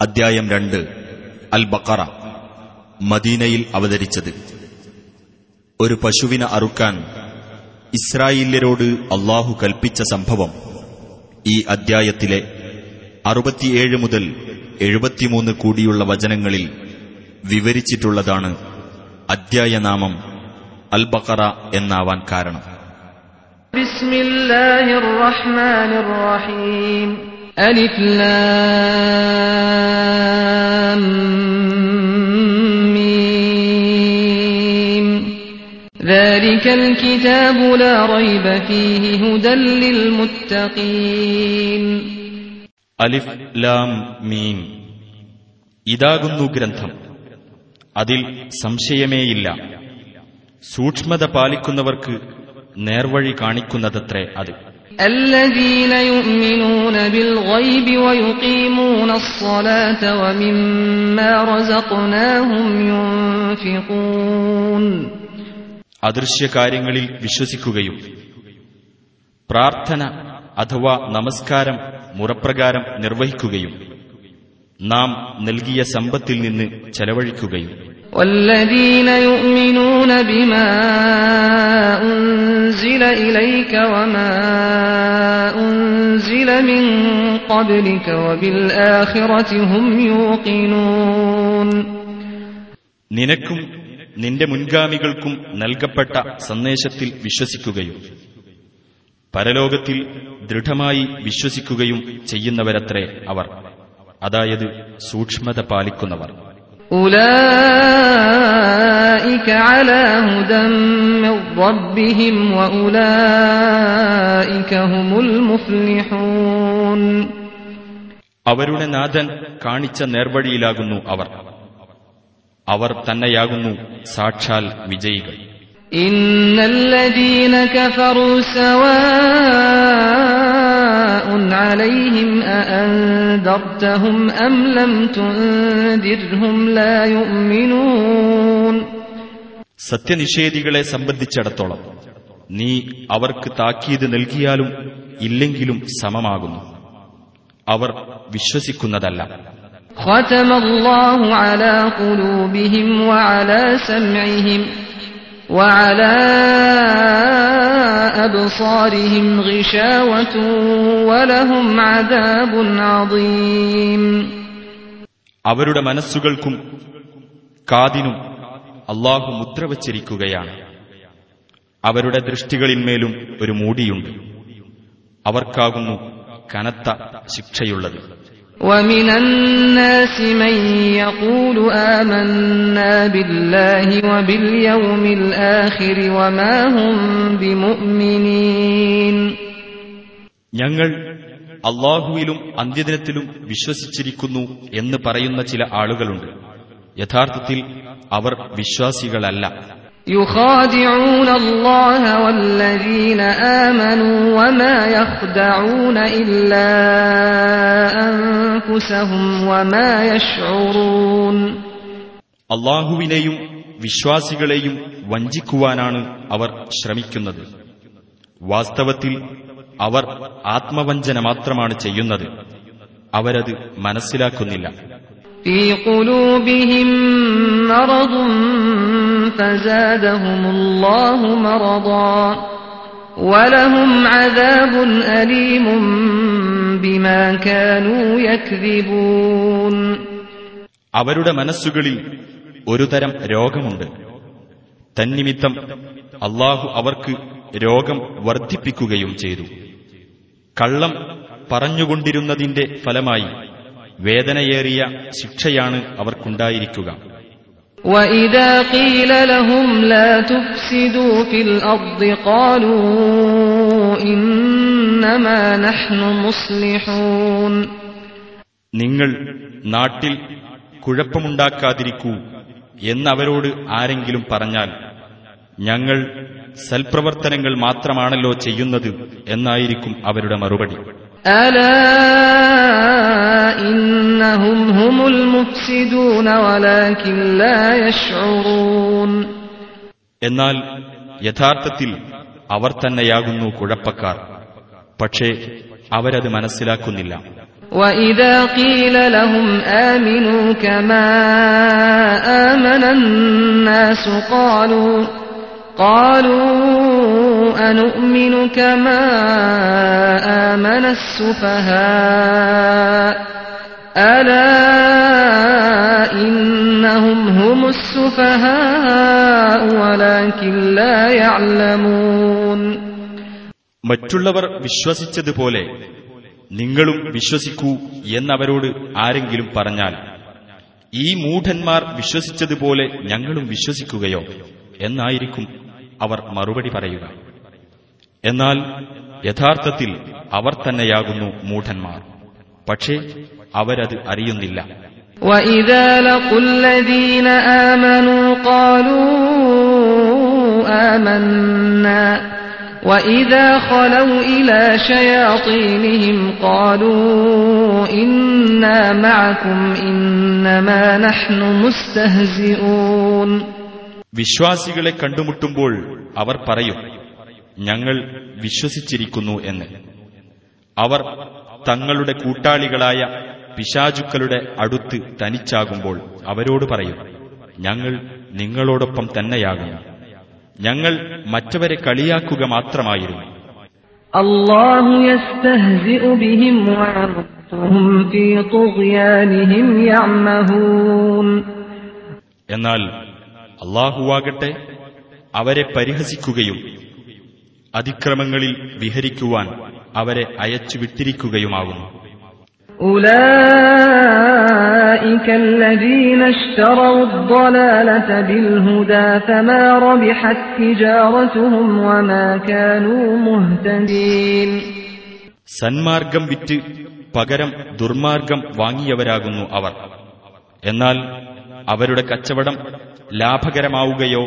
അദ്ധ്യായം രണ്ട്. അൽ ബക്കറ മദീനയിൽ അവതരിച്ചത്. ഒരു പശുവിനെ അറുക്കാൻ ഇസ്രായേല്യരോട് അള്ളാഹു കൽപ്പിച്ച സംഭവം ഈ അദ്ധ്യായത്തിലെ അറുപത്തിയേഴ് മുതൽ എഴുപത്തിമൂന്ന് കൂടിയുള്ള വചനങ്ങളിൽ വിവരിച്ചിട്ടുള്ളതാണ് അദ്ധ്യായനാമം അൽ ബക്കറ എന്നാവാൻ കാരണം. ബിസ്മില്ലാഹിർ റഹ്മാനിർ റഹീം. ألف لام ميم ذلك الكتاب لا ريب فيه هدى للمتقين അലിഫ് ലാം മീൻ ഇതാകുന്നു ഗ്രന്ഥം അതിൽ സംശയമേയില്ല സൂക്ഷ്മത പാലിക്കുന്നവർക്ക് നേർവഴി കാണിക്കുന്നതത്രേ അത് അദൃശ്യകാര്യങ്ങളിൽ വിശ്വസിക്കുകയും പ്രാർത്ഥന അഥവാ നമസ്കാരം മുറപ്രകാരം നിർവഹിക്കുകയും നാം നൽകിയ സമ്പത്തിൽ നിന്ന് ചെലവഴിക്കുകയും والذين يؤمنون بما أنزل إليك وما أنزل من قبلك وبالآخرة هم يوقنون നിനക്കും നിന്റെ മുൻഗാമികൾക്കും നൽകപ്പെട്ട സന്ദേശത്തിൽ വിശ്വസിക്കുകയും പരലോകത്തിൽ ദൃഢമായി വിശ്വസിക്കുകയും ചെയ്യുന്നവരത്രേ അവർ അതായത് സൂക്ഷ്മത പാലിക്കുന്നവർ أولئك على هدى من ربهم وأولئك هم المفلحون അവരുടെ നാഥൻ കാണിച്ച നേർവഴിയിലാകുന്നു അവർ അവർ തന്നെയാകുന്നു സാക്ഷാൽ വിജയികൾ إن الذين كفروا سواء عليهم أأنذرتهم أم لم تنذرهم لا يؤمنون സത്യനിഷേധികളെ സംബന്ധിച്ചിടത്തോളം നീ അവർക്ക് താക്കീത് നൽകിയാലും ഇല്ലെങ്കിലും സമമാകുന്നു അവർ വിശ്വസിക്കുന്നതല്ല ختم الله على قلوبهم وعلى سمعهم وعلى أبصارهم غشاوة ولهم عذاب عظيم അവരുടെ മനസ്സുകൾക്കും കാതിനും അള്ളാഹു മുദ്ര വച്ചിരിക്കുകയാണ് അവരുടെ ദൃഷ്ടികളിന്മേലും ഒരു മൂടിയുണ്ട് അവർക്കാകുന്നു കനത്ത ശിക്ഷയുള്ളത് ومن الناس من يقول آمنا بالله وباليوم الآخر وما هم بمؤمنين ഞങ്ങൾ അള്ളാഹുവിലും അന്ത്യദിനത്തിലും വിശ്വസിച്ചിരിക്കുന്നു എന്ന് പറയുന്ന ചില ആളുകളുണ്ട് യഥാർത്ഥത്തിൽ അവർ വിശ്വാസികളല്ല يخادعون الله والذين آمنوا وما يخدعون إلا أنفسهم وما يشعرون അള്ളാഹുവിനെയും വിശ്വാസികളെയും വഞ്ചിക്കുവാനാണ് അവർ ശ്രമിക്കുന്നത് വാസ്തവത്തിൽ അവർ ആത്മവഞ്ചന മാത്രമാണ് ചെയ്യുന്നത് അവരത് മനസ്സിലാക്കുന്നില്ല في قلوبهم مرض فزادهم الله مرضا ولهم عذاب أليم بما كانوا يكذبون അവരുടെ മനസ്സുകളിൽ ഒരുതരം രോഗമുണ്ട് തന്നിമിത്തം അള്ളാഹു അവർക്ക് രോഗം വർദ്ധിപ്പിക്കുകയും ചെയ്തു കള്ളം പറഞ്ഞുകൊണ്ടിരുന്നതിന്റെ ഫലമായി വേദനയേറിയ ശിക്ഷയാണ് അവർക്കുണ്ടായിരിക്കുക وإذا قيل لهم لا تفسدوا في الأرض قالوا إنما نحن مصلحون നിങ്ങൾ നാട്ടിൽ കുഴപ്പമുണ്ടാക്കാതിരിക്കൂ എന്നവരോട് ആരെങ്കിലും പറഞ്ഞാൽ ഞങ്ങൾ സൽപ്രവർത്തനങ്ങൾ മാത്രമാണല്ലോ ചെയ്യുന്നത് എന്നായിരിക്കും അവരുടെ മറുപടി ألا إنهم هم المفسدون ولكن لا يشعرون എന്നാൽ യഥാർത്ഥത്തിൽ അവർ തന്നെയാകുന്നു കുഴപ്പക്കാർ പക്ഷേ അവരത് മനസ്സിലാക്കുന്നില്ല وإذا قيل لهم آمنوا كما آمن الناس قالوا قالوا أنؤمن كما آمن السفهاء ألا إنهم هم السفهاء ولكن لا يعلمون മറ്റുള്ളവർ വിശ്വസിച്ചതുപോലെ നിങ്ങളും വിശ്വസിക്കൂ എന്നവരോട് ആരെങ്കിലും പറഞ്ഞാൽ ഈ മൂഢന്മാർ വിശ്വസിച്ചതുപോലെ ഞങ്ങളും വിശ്വസിക്കുകയോ എന്നായിരിക്കും അവർ മറുപടി പറയുക എന്നാൽ യഥാർത്ഥത്തിൽ അവർ തന്നെയാകുന്നു മൂഢന്മാർ പക്ഷേ അവരത് അറിയുന്നില്ല وإذا لقوا الذين آمنوا قالوا آمنا وإذا خلوا إلى شياطينهم قالوا إنا معكم إنما نحن مستهزئون വിശ്വാസികളെ കണ്ടുമുട്ടുമ്പോൾ അവർ പറയും ഞങ്ങൾ വിശ്വസിച്ചിരിക്കുന്നു എന്ന്. അവർ തങ്ങളുടെ കൂട്ടാളികളായ പിശാചുക്കളുടെ അടുത്ത് തനിച്ചാകുമ്പോൾ അവരോട് പറയും ഞങ്ങൾ നിങ്ങളോടൊപ്പം തന്നെയാകുന്നു. ഞങ്ങൾ മറ്റവരെ കളിയാക്കുക മാത്രമായിരുന്നു. എന്നാൽ അള്ളാഹുവാകട്ടെ അവരെ പരിഹസിക്കുകയും അതിക്രമങ്ങളിൽ വിഹരിക്കുവാൻ അവരെ അയച്ചു വിട്ടിരിക്കുകയുമാകുന്നു സന്മാർഗം വിറ്റ് പകരം ദുർമാർഗം വാങ്ങിയവരാകുന്നു അവർ. എന്നാൽ അവരുടെ കച്ചവടം ലാഭകരമാവുകയോ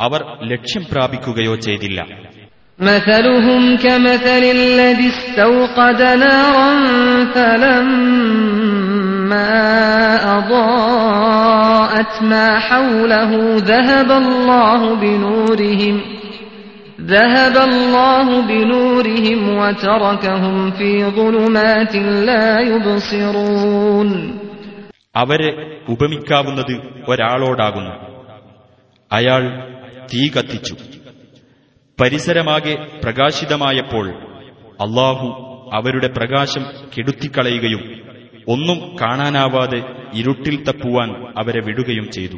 അവർ ലക്ഷ്യം പ്രാപിക്കുകയോ ചെയ്തില്ല مثلهم كمثل الذي استوقد نارا فلما أضاءت ما حوله ذهب الله بنورهم ذهب الله بنورهم وتركهم في ظلمات لا يبصرون അവരെ ഉപമിക്കാവുന്നത് ഒരാളോടാകുന്നു. അയാൾ തീ കത്തിച്ചു. പരിസരമാകെ പ്രകാശിതമായപ്പോൾ അള്ളാഹു അവരുടെ പ്രകാശം കെടുത്തിക്കളയുകയും ഒന്നും കാണാനാവാതെ ഇരുട്ടിൽ തപ്പുവാൻ അവരെ വിടുകയും ചെയ്തു.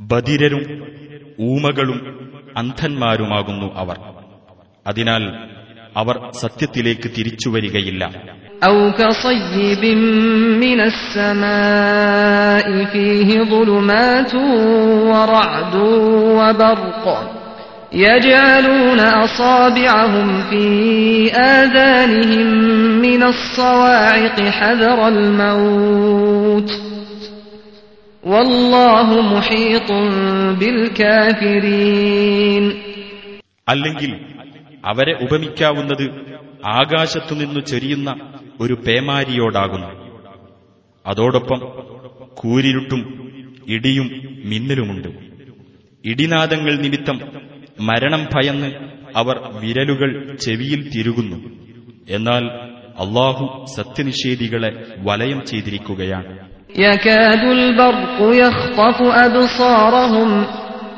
ബദിരരും ഊമകളും അന്ധന്മാരുമാകുന്നു അവർ. അതിനാൽ അവർ സത്യത്തിലേക്ക് തിരിച്ചുവരികയില്ല أو كصيب من السماء فيه ظلمات ورعد وبرق يجعلون أصابعهم في آذانهم من الصواعق حذر الموت والله محيط بالكافرين അല്ലെങ്കിൽ അവരെ ഉപമിക്കാവുന്നത് ആകാശത്തുനിന്നു ചെരിയുന്ന ഒരു പേമാരിയോടാകുന്നു. അതോടൊപ്പം കൂരിരുട്ടും ഇടിയും മിന്നലുമുണ്ട്. ഇടിനാദങ്ങൾ നിമിത്തം മരണം ഭയന്ന് അവർ വിരലുകൾ ചെവിയിൽ തിരുകുന്നു. എന്നാൽ അള്ളാഹു സത്യനിഷേധികളെ വലയം ചെയ്തിരിക്കുകയാണ്. യകാദുൽ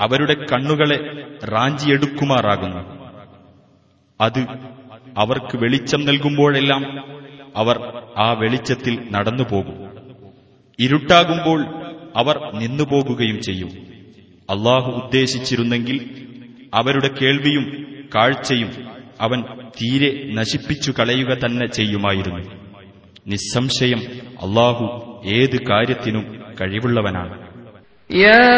അവരുടെ കണ്ണുകളെ റാഞ്ചിയെടുക്കുമാറാകുന്നു. അത് അവർക്ക് വെളിച്ചം നൽകുമ്പോഴെല്ലാം അവർ ആ വെളിച്ചത്തിൽ നടന്നുപോകും. ഇരുട്ടാകുമ്പോൾ അവർ നിന്നുപോകുകയും ചെയ്യും. അള്ളാഹു ഉദ്ദേശിച്ചിരുന്നെങ്കിൽ അവരുടെ കേൾവിയും കാഴ്ചയും അവൻ തീരെ നശിപ്പിച്ചു കളയുക തന്നെ ചെയ്യുമായിരുന്നു. നിസ്സംശയം അള്ളാഹു ഏത് കാര്യത്തിനും കഴിവുള്ളവനാണ്. يا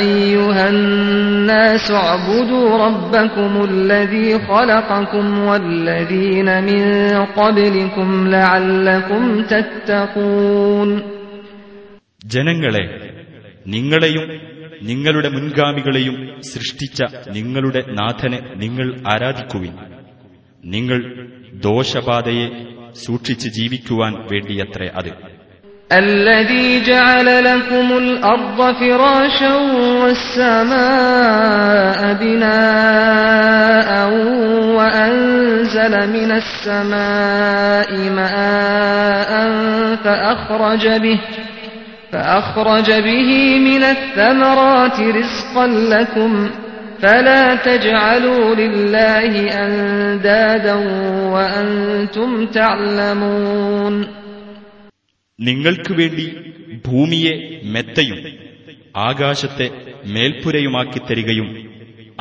أيها الناس اعبدوا ربكم الذي خلقكم والذين من قبلكم لعلكم تتقون ജനങ്ങളെ നിങ്ങളെയും നിങ്ങളുടെ മുൻഗാമികളെയും സൃഷ്ടിച്ച നിങ്ങളുടെ നാഥനെ നിങ്ങൾ ആരാധിക്കുവിൻ നിങ്ങൾ ദോഷബാധയെ സൂക്ഷിച്ച് ജീവിക്കുവാൻ വേണ്ടിയത്രേ അത് الذي جعل لكم الأرض فراشا والسماء بناء وأنزل من السماء ماء فأخرج به فأخرج به من الثمرات رزقا لكم فلا تجعلوا لله أندادا وأنتم تعلمون നിങ്ങൾക്ക് വേണ്ടി ഭൂമിയെ മെത്തയും ആകാശത്തെ മേൽപ്പുരയുമാക്കി തരികയും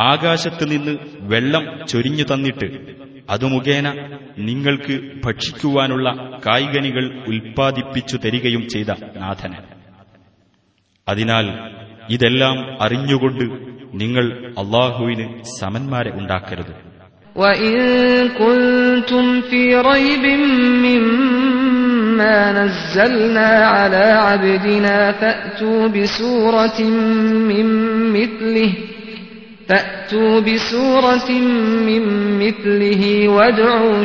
ആകാശത്ത് നിന്ന് വെള്ളം ചൊരിഞ്ഞു തന്നിട്ട് അതു മുഖേന നിങ്ങൾക്ക് ഭക്ഷിക്കുവാനുള്ള കായികനികൾ ഉൽപ്പാദിപ്പിച്ചു തരികയും ചെയ്ത നാഥന് അതിനാൽ ഇതെല്ലാം അറിഞ്ഞുകൊണ്ട് നിങ്ങൾ അള്ളാഹുവിന് സമന്മാരെ ഉണ്ടാക്കരുത് وإن كنتم في ريب مما نزلنا على عبدنا فأتوا بسورة من مثله فأتوا بسورة من مثله وادعوا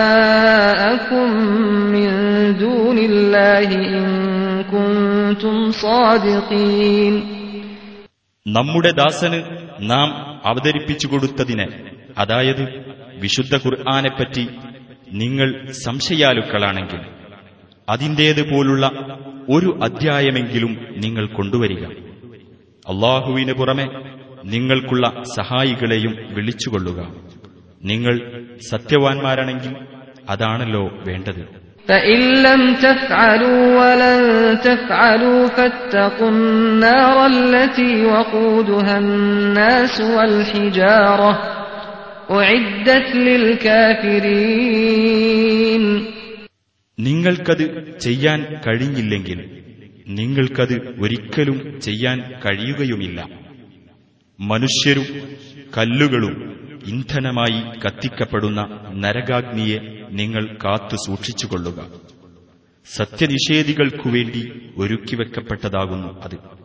شهداءكم من دون الله إن كنتم صادقين നമ്മുടെ ദാസന് നാം അവതരിപ്പിച്ചു കൊടുത്തതിന് അതായത് വിശുദ്ധ ഖുർആാനെപ്പറ്റി നിങ്ങൾ സംശയാലുക്കളാണെങ്കിൽ അതിന്റേതുപോലുള്ള ഒരു അധ്യായമെങ്കിലും നിങ്ങൾ കൊണ്ടുവരിക. അള്ളാഹുവിന് പുറമെ നിങ്ങൾക്കുള്ള സഹായികളെയും വിളിച്ചുകൊള്ളുക. നിങ്ങൾ സത്യവാൻമാരാണെങ്കിൽ അതാണല്ലോ വേണ്ടത്. ഫത്തഖുന്നാറല്ലതി വഖൂദുഹന്നാസു വൽ ഹിജാറ നിങ്ങൾക്കത് ചെയ്യാൻ കഴിഞ്ഞില്ലെങ്കിൽ നിങ്ങൾക്കത് ഒരിക്കലും ചെയ്യാൻ കഴിയുകയുമില്ല. മനുഷ്യരും കല്ലുകളും ഇന്ധനമായി കത്തിക്കപ്പെടുന്ന നരകാഗ്നിയെ നിങ്ങൾ കാത്തു സൂക്ഷിച്ചുകൊള്ളുക. സത്യനിഷേധികൾക്കുവേണ്ടി ഒരുക്കിവെക്കപ്പെട്ടതാകുന്നു അത്.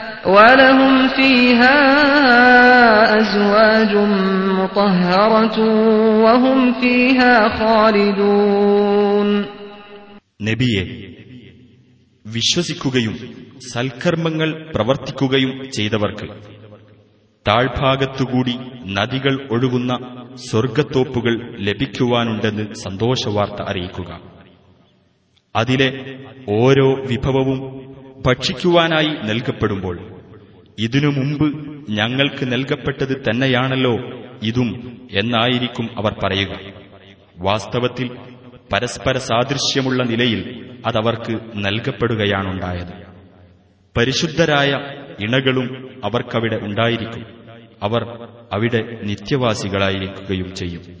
ولهم فيها أزواج مطهرة وهم فيها خالدون നബിയെ വിശ്വസിക്കുകയും സൽക്കർമ്മങ്ങൾ പ്രവർത്തിക്കുകയും ചെയ്തവർക്ക് താഴ്ഭാഗത്തുകൂടി നദികൾ ഒഴുകുന്ന സ്വർഗത്തോപ്പുകൾ ലഭിക്കുവാനുണ്ടെന്ന് സന്തോഷവാർത്ത അറിയിക്കുക അതിലെ ഓരോ വിഭവവും ഭക്ഷിക്കുവാനായി നൽകപ്പെടുമ്പോൾ ഇതിനു മുമ്പ് ഞങ്ങൾക്ക് നൽകപ്പെട്ടത് തന്നെയാണല്ലോ ഇതും എന്നായിരിക്കും അവർ പറയുക. വാസ്തവത്തിൽ പരസ്പര സാദൃശ്യമുള്ള നിലയിൽ അതവർക്ക് നൽകപ്പെടുകയാണുണ്ടായത്. പരിശുദ്ധരായ ഇണകളും അവർക്കവിടെ ഉണ്ടായിരിക്കും. അവർ അവിടെ നിത്യവാസികളായിരിക്കുകയും ചെയ്യും.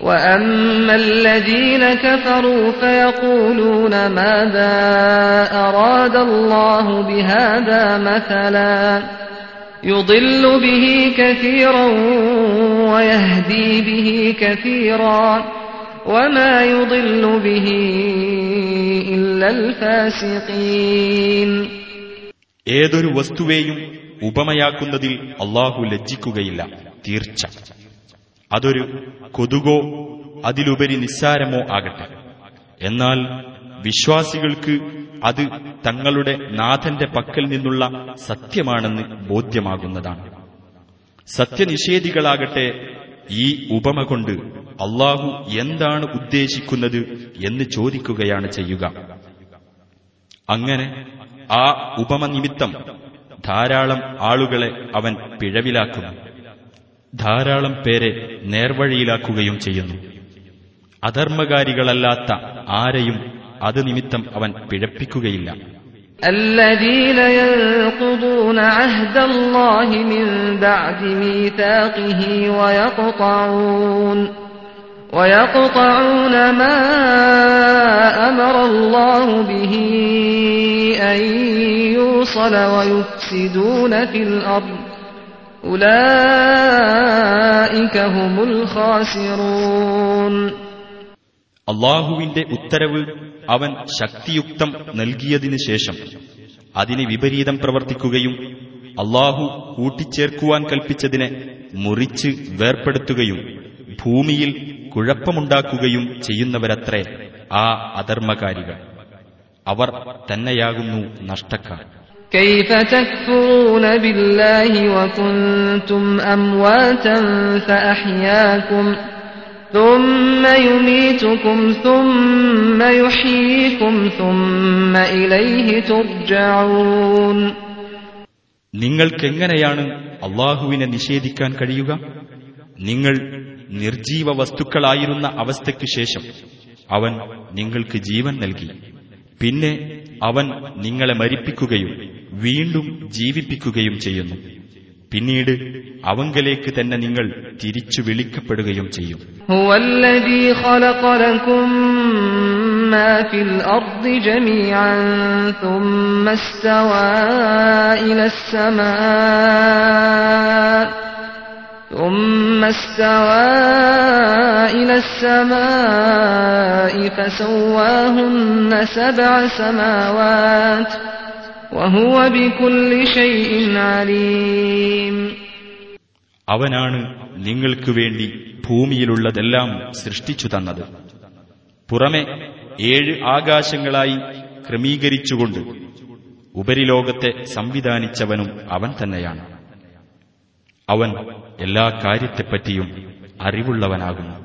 وأما الذين كفروا فيقولون ماذا أراد الله بهذا مثلا يضل به كثيرا ويهدي به كثيرا وما يضل به إلا الفاسقين ഏതൊരു വസ്തുവേയും ഉപമയാക്കുന്നതിൽ അള്ളാഹു ലജ്ജിക്കുകയില്ല തീർച്ച അതൊരു കൊതുകോ അതിലുപരി നിസ്സാരമോ ആകട്ടെ. എന്നാൽ വിശ്വാസികൾക്ക് അത് തങ്ങളുടെ നാഥന്റെ പക്കൽ നിന്നുള്ള സത്യമാണെന്ന് ബോധ്യമാകുന്നതാണ്. സത്യനിഷേധികളാകട്ടെ ഈ ഉപമ കൊണ്ട് അള്ളാഹു എന്താണ് ഉദ്ദേശിക്കുന്നത് എന്ന് ചോദിക്കുകയാണ് ചെയ്യുക. അങ്ങനെ ആ ഉപമ നിമിത്തം ധാരാളം ആളുകളെ അവൻ പിഴവിലാക്കുന്നു. ധാരാളം പേരെ നേർവഴിയിലാക്കുകയും ചെയ്യുന്നു അധർമ്മകാരികളല്ലാത്ത ആരെയും അത് നിമിത്തം അവൻ പിഴപ്പിക്കുകയില്ല الذين ينقضون عهد الله من بعد ميثاقه ويقطعون ويقطعون ما أمر الله به أن يوصل ويفسدون في الأرض أولئك هم الخاسرون അള്ളാഹുവിന്റെ ഉത്തരവ് അവൻ ശക്തിയുക്തം നൽകിയതിനു ശേഷം അതിന് വിപരീതം പ്രവർത്തിക്കുകയും അള്ളാഹു കൂട്ടിച്ചേർക്കുവാൻ കൽപ്പിച്ചതിനെ മുറിച്ച് വേർപ്പെടുത്തുകയും ഭൂമിയിൽ കുഴപ്പമുണ്ടാക്കുകയും ചെയ്യുന്നവരത്രേ ആ അധർമ്മകാരികൾ. അവർ തന്നെയാകുന്നു നഷ്ടക്കാർ. كيف تكفرون بالله وكنتم أمواتا فأحياكم ثم يميتكم ثم يحييكم ثم إليه ترجعون നിങ്ങൾക്കെങ്ങനെയാണ് അള്ളാഹുവിനെ നിഷേധിക്കാൻ കഴിയുക നിങ്ങൾ നിർജീവ വസ്തുക്കളായിരുന്ന അവസ്ഥയ്ക്ക് ശേഷം അവൻ നിങ്ങൾക്ക് ജീവൻ നൽകി പിന്നെ അവൻ നിങ്ങളെ മരിപ്പിക്കുകയും വീണ്ടും ജീവിപ്പിക്കുകയും ചെയ്യുന്നു പിന്നീട് അവങ്കലേക്ക് തന്നെ നിങ്ങൾ തിരിച്ചു വിളിക്കപ്പെടുകയും ചെയ്യും هو الذي خلق لكم ما في الأرض جميعا ثم استوى إلى السماء ثم استوى إلى السماء فسواهن سبع سماوات അവനാണ് നിങ്ങൾക്കു വേണ്ടി ഭൂമിയിലുള്ളതെല്ലാം സൃഷ്ടിച്ചു തന്നത്. പുറമെ ഏഴ് ആകാശങ്ങളായി ക്രമീകരിച്ചുകൊണ്ട് ഉപരിലോകത്തെ സംവിധാനിച്ചവനും അവൻ തന്നെയാണ്. അവൻ എല്ലാ കാര്യത്തെപ്പറ്റിയും അറിവുള്ളവനാകുന്നു.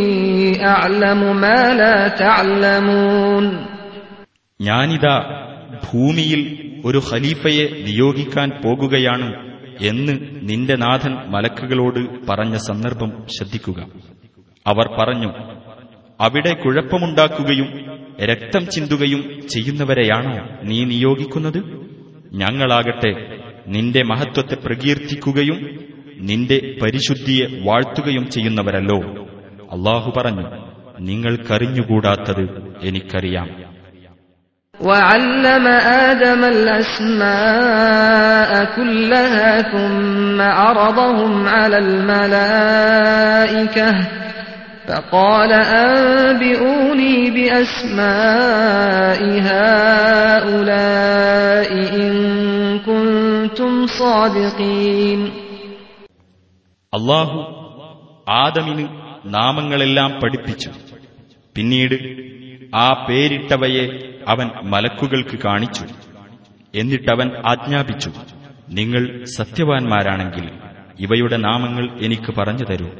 ഞാനിതാ ഭൂമിയിൽ ഒരു ഖലീഫയെ നിയോഗിക്കാൻ പോകുകയാണ് എന്ന് നിന്റെ നാഥൻ മലക്കുകളോട് പറഞ്ഞ സന്ദർഭം ശ്രദ്ധിക്കുക. അവർ പറഞ്ഞു അവിടെ കുഴപ്പമുണ്ടാക്കുകയും രക്തം ചിന്തുകയും ചെയ്യുന്നവരെയാണോ നീ നിയോഗിക്കുന്നത്? ഞങ്ങളാകട്ടെ നിന്റെ മഹത്വത്തെ പ്രകീർത്തിക്കുകയും നിന്റെ പരിശുദ്ധിയെ വാഴ്ത്തുകയും ചെയ്യുന്നവരല്ലോ. അള്ളാഹു പറഞ്ഞു നിങ്ങൾക്കറിഞ്ഞുകൂടാത്തത് എനിക്കറിയാം وعلم آدم الأسماء كلها ثم عرضهم على الملائكة فقال أنبئوني بأسماء هؤلاء إن كنتم صادقين അള്ളാഹു ആദമിന് നാമങ്ങളെല്ലാം പഠിപ്പിച്ചു പിന്നീട് ആ പേരിട്ടവയെ അവൻ മലക്കുകൾക്ക് കാണിച്ചു എന്നിട്ടവൻ ആജ്ഞാപിച്ചു നിങ്ങൾ സത്യവാൻമാരാണെങ്കിൽ ഇവയുടെ നാമങ്ങൾ എനിക്ക് പറഞ്ഞു തരൂ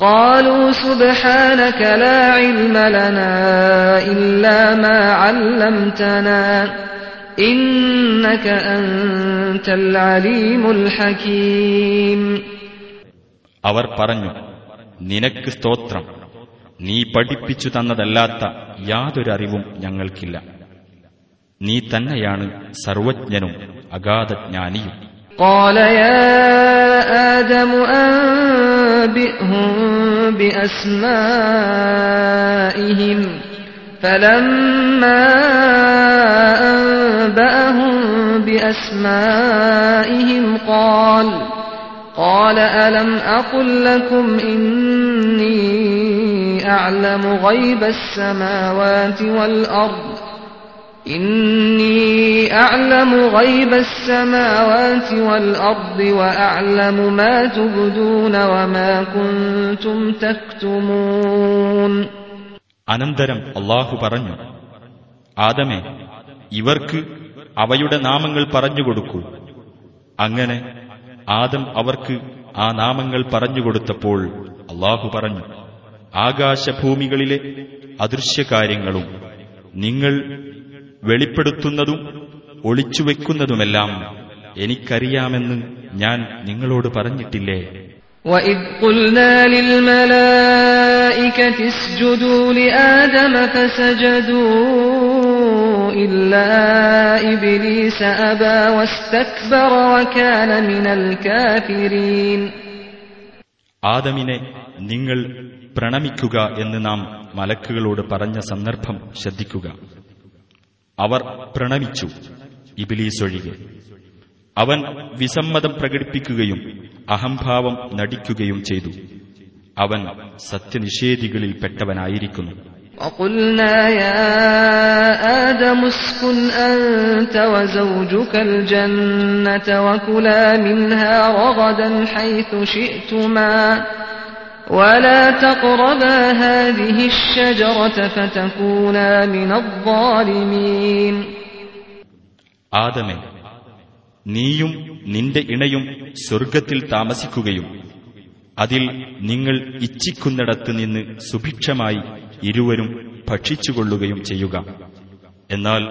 قالوا سبحانك لا علم لنا إلا ما علمتنا إنك أنت العليم الحكيم അവർ പറഞ്ഞു നിനക്ക് സ്തോത്രം നീ പഠിപ്പിച്ചു തന്നതല്ലാത്ത യാതൊരറിവും ഞങ്ങൾക്കില്ല നീ തന്നെയാണ് സർവജ്ഞനും അഗാധജ്ഞാനിയും قال يا آدم أنبئهم بأسمائهم فلما أنبأهم بأسمائهم قال قال ألم أقل لكم إني أعلم غيب السماوات والأرض إني أعلم غيب السماوات والأرض وأعلم ما تبدون وما كنتم تكتمون അനന്തരം അള്ളാഹു പറഞ്ഞു ആദമേ ഇവർക്ക് അവയുടെ നാമങ്ങൾ പറഞ്ഞുകൊടുക്കൂ അങ്ങനെ ആദം അവർക്ക് ആ നാമങ്ങൾ പറഞ്ഞുകൊടുത്തപ്പോൾ അള്ളാഹു പറഞ്ഞു ആകാശഭൂമികളിലെ അദൃശ്യകാര്യങ്ങളും നിങ്ങൾ വെളിപ്പെടുത്തുന്നതും ഒളിച്ചുവെക്കുന്നതുമെല്ലാം എനിക്കറിയാമെന്ന് ഞാൻ നിങ്ങളോട് പറഞ്ഞിട്ടില്ലേ وإذ قلنا للملائكة اسجدوا لآدم فسجدوا إلا إبليس أبى واستكبر وكان من الكافرين ആദമിനെ നിങ്ങൾ പ്രണമിക്കുക എന്ന് നാം മലക്കുകളോട് പറഞ്ഞ സന്ദർഭം ശ്രദ്ധിക്കുക അവർ പ്രണമിച്ചു ഇബിലീസ് ഒഴികെ അവൻ വിസമ്മതം പ്രകടിപ്പിക്കുകയും അഹംഭാവം നടിക്കുകയും ചെയ്തു അവൻ സത്യനിഷേധികളിൽപ്പെട്ടവനായിരിക്കുന്നു وقلنا يا آدم اسكن أنت وزوجك الجنة وكلا منها رغدا حيث شئتما ولا تقربا هذه الشجرة فتكونا من الظالمين ആദമേ നീയും നിന്റെ ഇണയും സ്വർഗത്തിൽ താമസിക്കുകയും അതിൽ നിങ്ങൾ ഇച്ഛിക്കുന്നിടത്ത് നിന്ന് സുഭിക്ഷമായി ഇരുവരും ഭക്ഷിച്ചുകൊള്ളുകയും ചെയ്യുക എന്നാൽ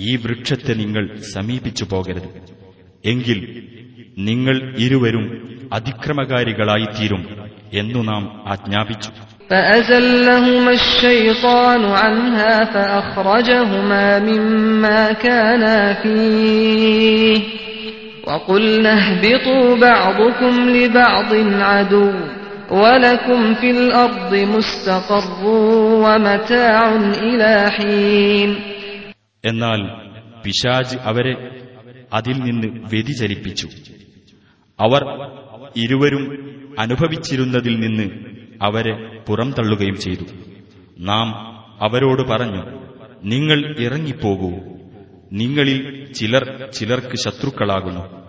ഈ വൃക്ഷത്തെ നിങ്ങൾ സമീപിച്ചു പോകരുത് എങ്കിൽ നിങ്ങൾ ഇരുവരും അതിക്രമകാരികളായിത്തീരും എന്നു നാം ആജ്ഞാപിച്ചു فأزلهما الشيطان عنها فأخرجهما مما كانا فيه وقلنا اهبطوا بعضكم لبعض عدو എന്നാൽ പിശാജ് അവരെ അതിൽ നിന്ന് വ്യതിചരിപ്പിച്ചു അവർ ഇരുവരും അനുഭവിച്ചിരുന്നതിൽ നിന്ന് അവരെ പുറംതള്ളുകയും ചെയ്തു. നാം അവരോട് പറഞ്ഞു നിങ്ങൾ ഇറങ്ങിപ്പോകൂ. നിങ്ങളിൽ ചിലർ ചിലർക്ക് ശത്രുക്കളാകുന്നു.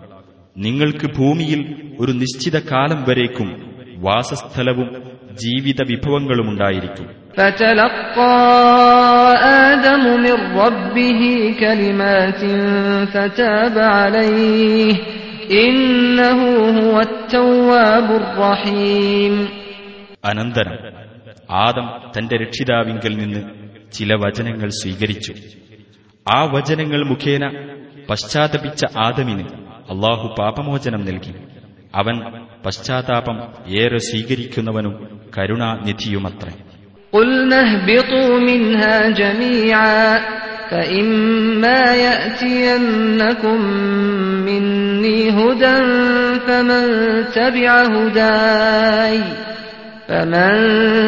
നിങ്ങൾക്ക് ഭൂമിയിൽ ഒരു നിശ്ചിത കാലം വരേക്കും വാസസ്ഥലവും ജീവിത വിഭവങ്ങളുമുണ്ടായിരിക്കും അനന്തരം ആദം തന്റെ രക്ഷിതാവിങ്കിൽ നിന്ന് ചില വചനങ്ങൾ സ്വീകരിച്ചു. ആ വചനങ്ങൾ മുഖേന പശ്ചാത്തപിച്ച ആദമിന് അള്ളാഹു പാപമോചനം നൽകി. അവൻ പശ്ചാത്താപം ഏറെ സ്വീകരിക്കുന്നവനും കരുണാനിധിയുമത്രേ قلنا اهبطوا منها جميعا فإما يأتينكم مني هدى فمن تبع هداي فمن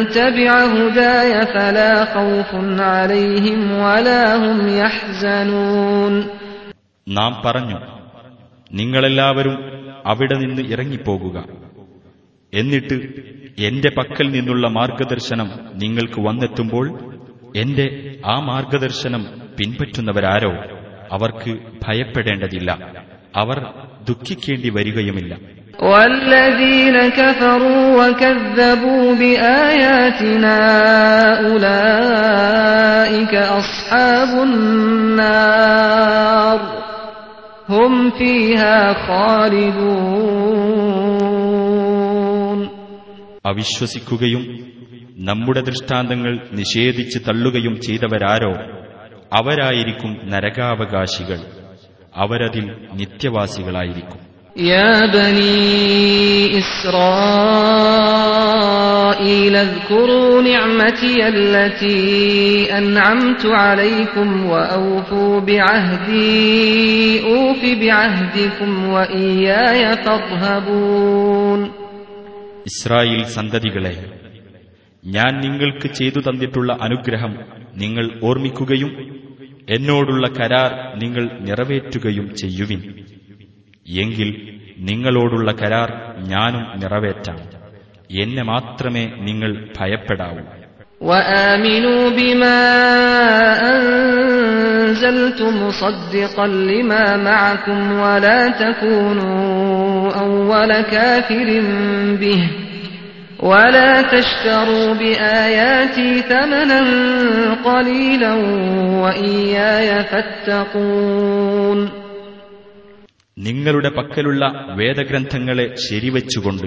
تبع هداي فلا خوف عليهم ولا هم يحزنون നാം പറഞ്ഞു നിങ്ങളെല്ലാവരും അവിടെ നിന്ന് ഇറങ്ങിപ്പോകുക എന്നിട്ട് എന്റെ പക്കൽ നിന്നുള്ള മാർഗദർശനം നിങ്ങൾക്ക് വന്നെത്തുമ്പോൾ എന്റെ ആ മാർഗദർശനം പിൻപറ്റുന്നവരാരോ അവർക്ക് ഭയപ്പെടേണ്ടതില്ല അവർ ദുഃഖിക്കേണ്ടി വരികയുമില്ല والذين كفروا وكذبوا بآياتنا أولئك أصحاب النار هم فيها خالدون അവിശ്വസിക്കുകയും നമ്മുടെ ദൃഷ്ടാന്തങ്ങൾ നിഷേധിച്ച് തള്ളുകയും ചെയ്തവരാരോ? അവരായിരിക്കും നരകാവകാശികൾ. അവരതിൽ നിത്യവാസികളായിരിക്കും. يا بني إسرائيل اذكروا نعمتي التي أنعمت عليكم وأوفوا بعهدي أوف بعهدكم وإياي فارهبون ഇസ്രായേൽ സന്തതികളെ ഞാൻ നിങ്ങൾക്ക് ചെയ്തു തന്നിട്ടുള്ള അനുഗ്രഹം നിങ്ങൾ ഓർമ്മിക്കുകയും എന്നോടുള്ള കരാർ നിങ്ങൾ നിറവേറ്റുകയും ചെയ്യുവിൻ എങ്കിൽ നിങ്ങളോടുള്ള കരാർ ഞാനും നിറവേറ്റാം എന്നെ മാത്രമേ നിങ്ങൾ ഭയപ്പെടാവൂ وآمنوا بما أنزلت مصدقا لما معكم ولا تكونوا أول كافر به ولا تشتروا بآياتي ثمنا قليلا وإياي فاتقون നിങ്ങളുടെ പക്കലുള്ള വേദഗ്രന്ഥങ്ങളെ ശരിവച്ചുകൊണ്ട്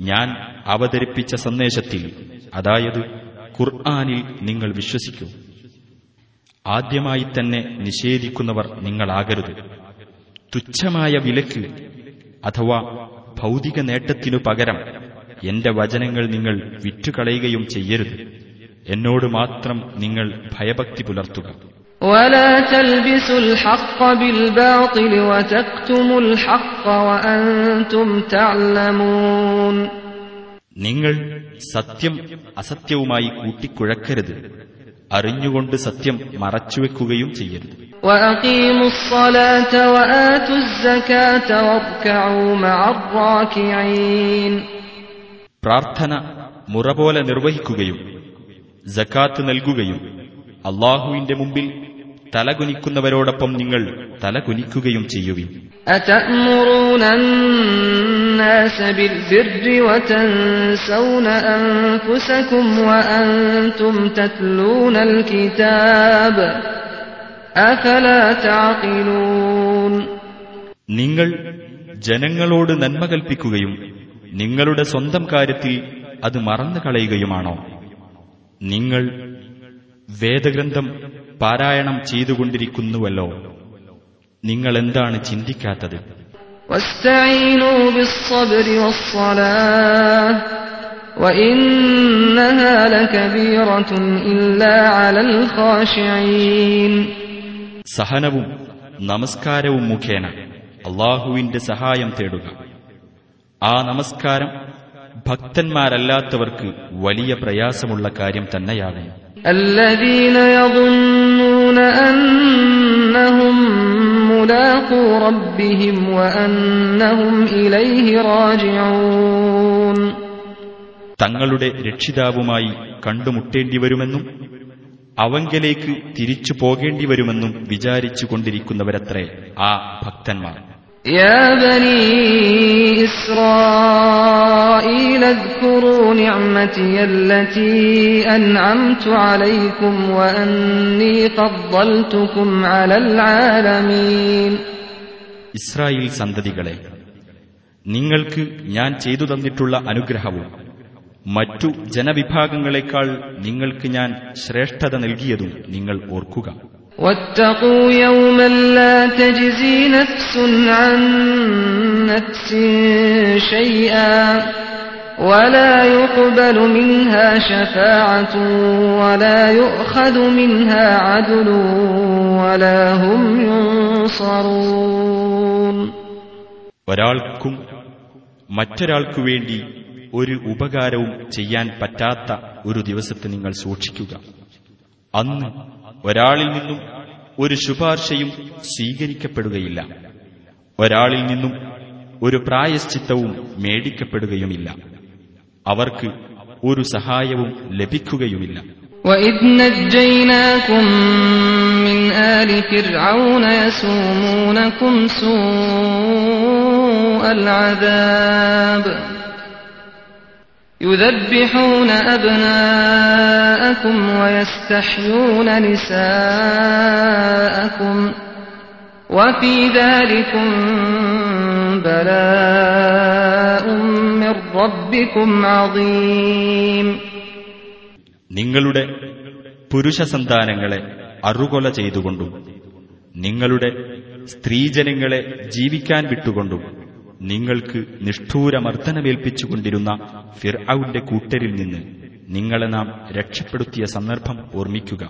ഞാൻ അവതരിപ്പിച്ച സന്ദേശത്തിൽ അതായത് ഖുർആാനിൽ നിങ്ങൾ വിശ്വസിക്കൂ. ആദ്യമായി തന്നെ നിഷേധിക്കുന്നവർ നിങ്ങളാകരുത്. തുച്ഛമായ വിലക്ക് അഥവാ ഭൗതിക നേട്ടത്തിനു പകരം എന്റെ വചനങ്ങൾ നിങ്ങൾ വിറ്റുകളയുകയും ചെയ്യരുത്. എന്നോട് മാത്രം നിങ്ങൾ ഭയഭക്തി പുലർത്തുക. ولا تلبسوا الحق بالباطل وتكتموا الحق وأنتم تعلمون നിങ്ങൾ സത്യം അസത്യവുമായി കൂട്ടിക്കുഴക്കരുത് അറിഞ്ഞുകൊണ്ട് സത്യം മറച്ചുവെക്കുകയും ചെയ്യരുത് وأقيموا الصلاة وآتوا الزكاة واركعوا مع الراكعين പ്രാർത്ഥന മുറ പോലെ നിർവഹിക്കുകയും ജക്കാത്ത് നൽകുകയും അള്ളാഹുവിന്റെ മുമ്പിൽ തലകുനിക്കുന്നവരോടൊപ്പം നിങ്ങൾ തലകുനിക്കുകയും ചെയ്യുവിൻ. നിങ്ങൾ ജനങ്ങളോട് നന്മ കൽപ്പിക്കുകയും നിങ്ങളുടെ സ്വന്തം കാര്യത്തിൽ അത് മറന്നു കളയുകയുമാണോ നിങ്ങൾ വേദഗ്രന്ഥം പാരായണം ചെയ്തുകൊണ്ടിരിക്കുന്നുവല്ലോ. നിങ്ങളെന്താണ് ചിന്തിക്കാത്തത്? സഹനവും നമസ്കാരവും മുഖേന അള്ളാഹുവിന്റെ സഹായം തേടുക. ആ നമസ്കാരം ഭക്തന്മാരല്ലാത്തവർക്ക് വലിയ പ്രയാസമുള്ള കാര്യം തന്നെയാണ്. الذين يظنون أنهم ملاقو ربهم وأنهم إليه راجعون തങ്ങളുടെ രക്ഷിതാവുമായി കണ്ടുമുട്ടേണ്ടി വരുമെന്നും അവങ്കലേക്ക് തിരിച്ചു പോകേണ്ടി വരുമെന്നും വിചാരിച്ചു കൊണ്ടിരിക്കുന്നവരത്രേ ആ ഭക്തന്മാർ يا بني إسرائيل اذكروا نعمتي التي أنعمت عليكم وأني فضلتكم على العالمين ഇസ്രായേൽ സന്തതികളെ നിങ്ങൾക്ക് ഞാൻ ചെയ്തു തന്നിട്ടുള്ള അനുഗ്രഹവും മറ്റു ജനവിഭാഗങ്ങളെക്കാൾ നിങ്ങൾക്ക് ഞാൻ ശ്രേഷ്ഠത നൽകിയതും നിങ്ങൾ ഓർക്കുക واتقوا يوما لا تجزي نفس عن نفس شيئا ولا يقبل منها شفاعة ولا يؤخذ منها عدل ولا هم ينصرون ഒരാൾക്കും മറ്റൊരാൾക്കു വേണ്ടി ഒരു ഉപകാരവും ചെയ്യാൻ പറ്റാത്ത ഒരു ദിവസത്തെ നിങ്ങൾ സൂക്ഷിക്കുക അന്ന് ഒരാളിൽ നിന്നും ഒരു ശുപാർശയും സ്വീകരിക്കപ്പെടുകയില്ല ഒരാളിൽ നിന്നും ഒരു പ്രായശ്ചിത്തവും മേടിക്കപ്പെടുകയുമില്ല അവർക്ക് ഒരു സഹായവും ലഭിക്കുകയുമില്ല وإذ نجيناكم من آل فرعون يسومونكم سوء العذاب يذبحون أبناءكم ويستحيون نساءكم وفي ذلكم بلاء من ربكم عظيم നിങ്ങളുടെ പുരുഷ സന്താനങ്ങളെ അറുകൊല ചെയ്തുകൊണ്ടും നിങ്ങളുടെ സ്ത്രീജനങ്ങളെ ജീവിക്കാൻ വിട്ടുകൊണ്ടും നിങ്ങൾക്ക് നിഷ്ഠൂരമർദ്ദനമേൽപ്പിച്ചുകൊണ്ടിരുന്ന ഫിർഔന്റെ കൂട്ടരിൽ നിന്ന് നിങ്ങളെ നാം രക്ഷപ്പെടുത്തിയ സന്ദർഭം ഓർമ്മിക്കുക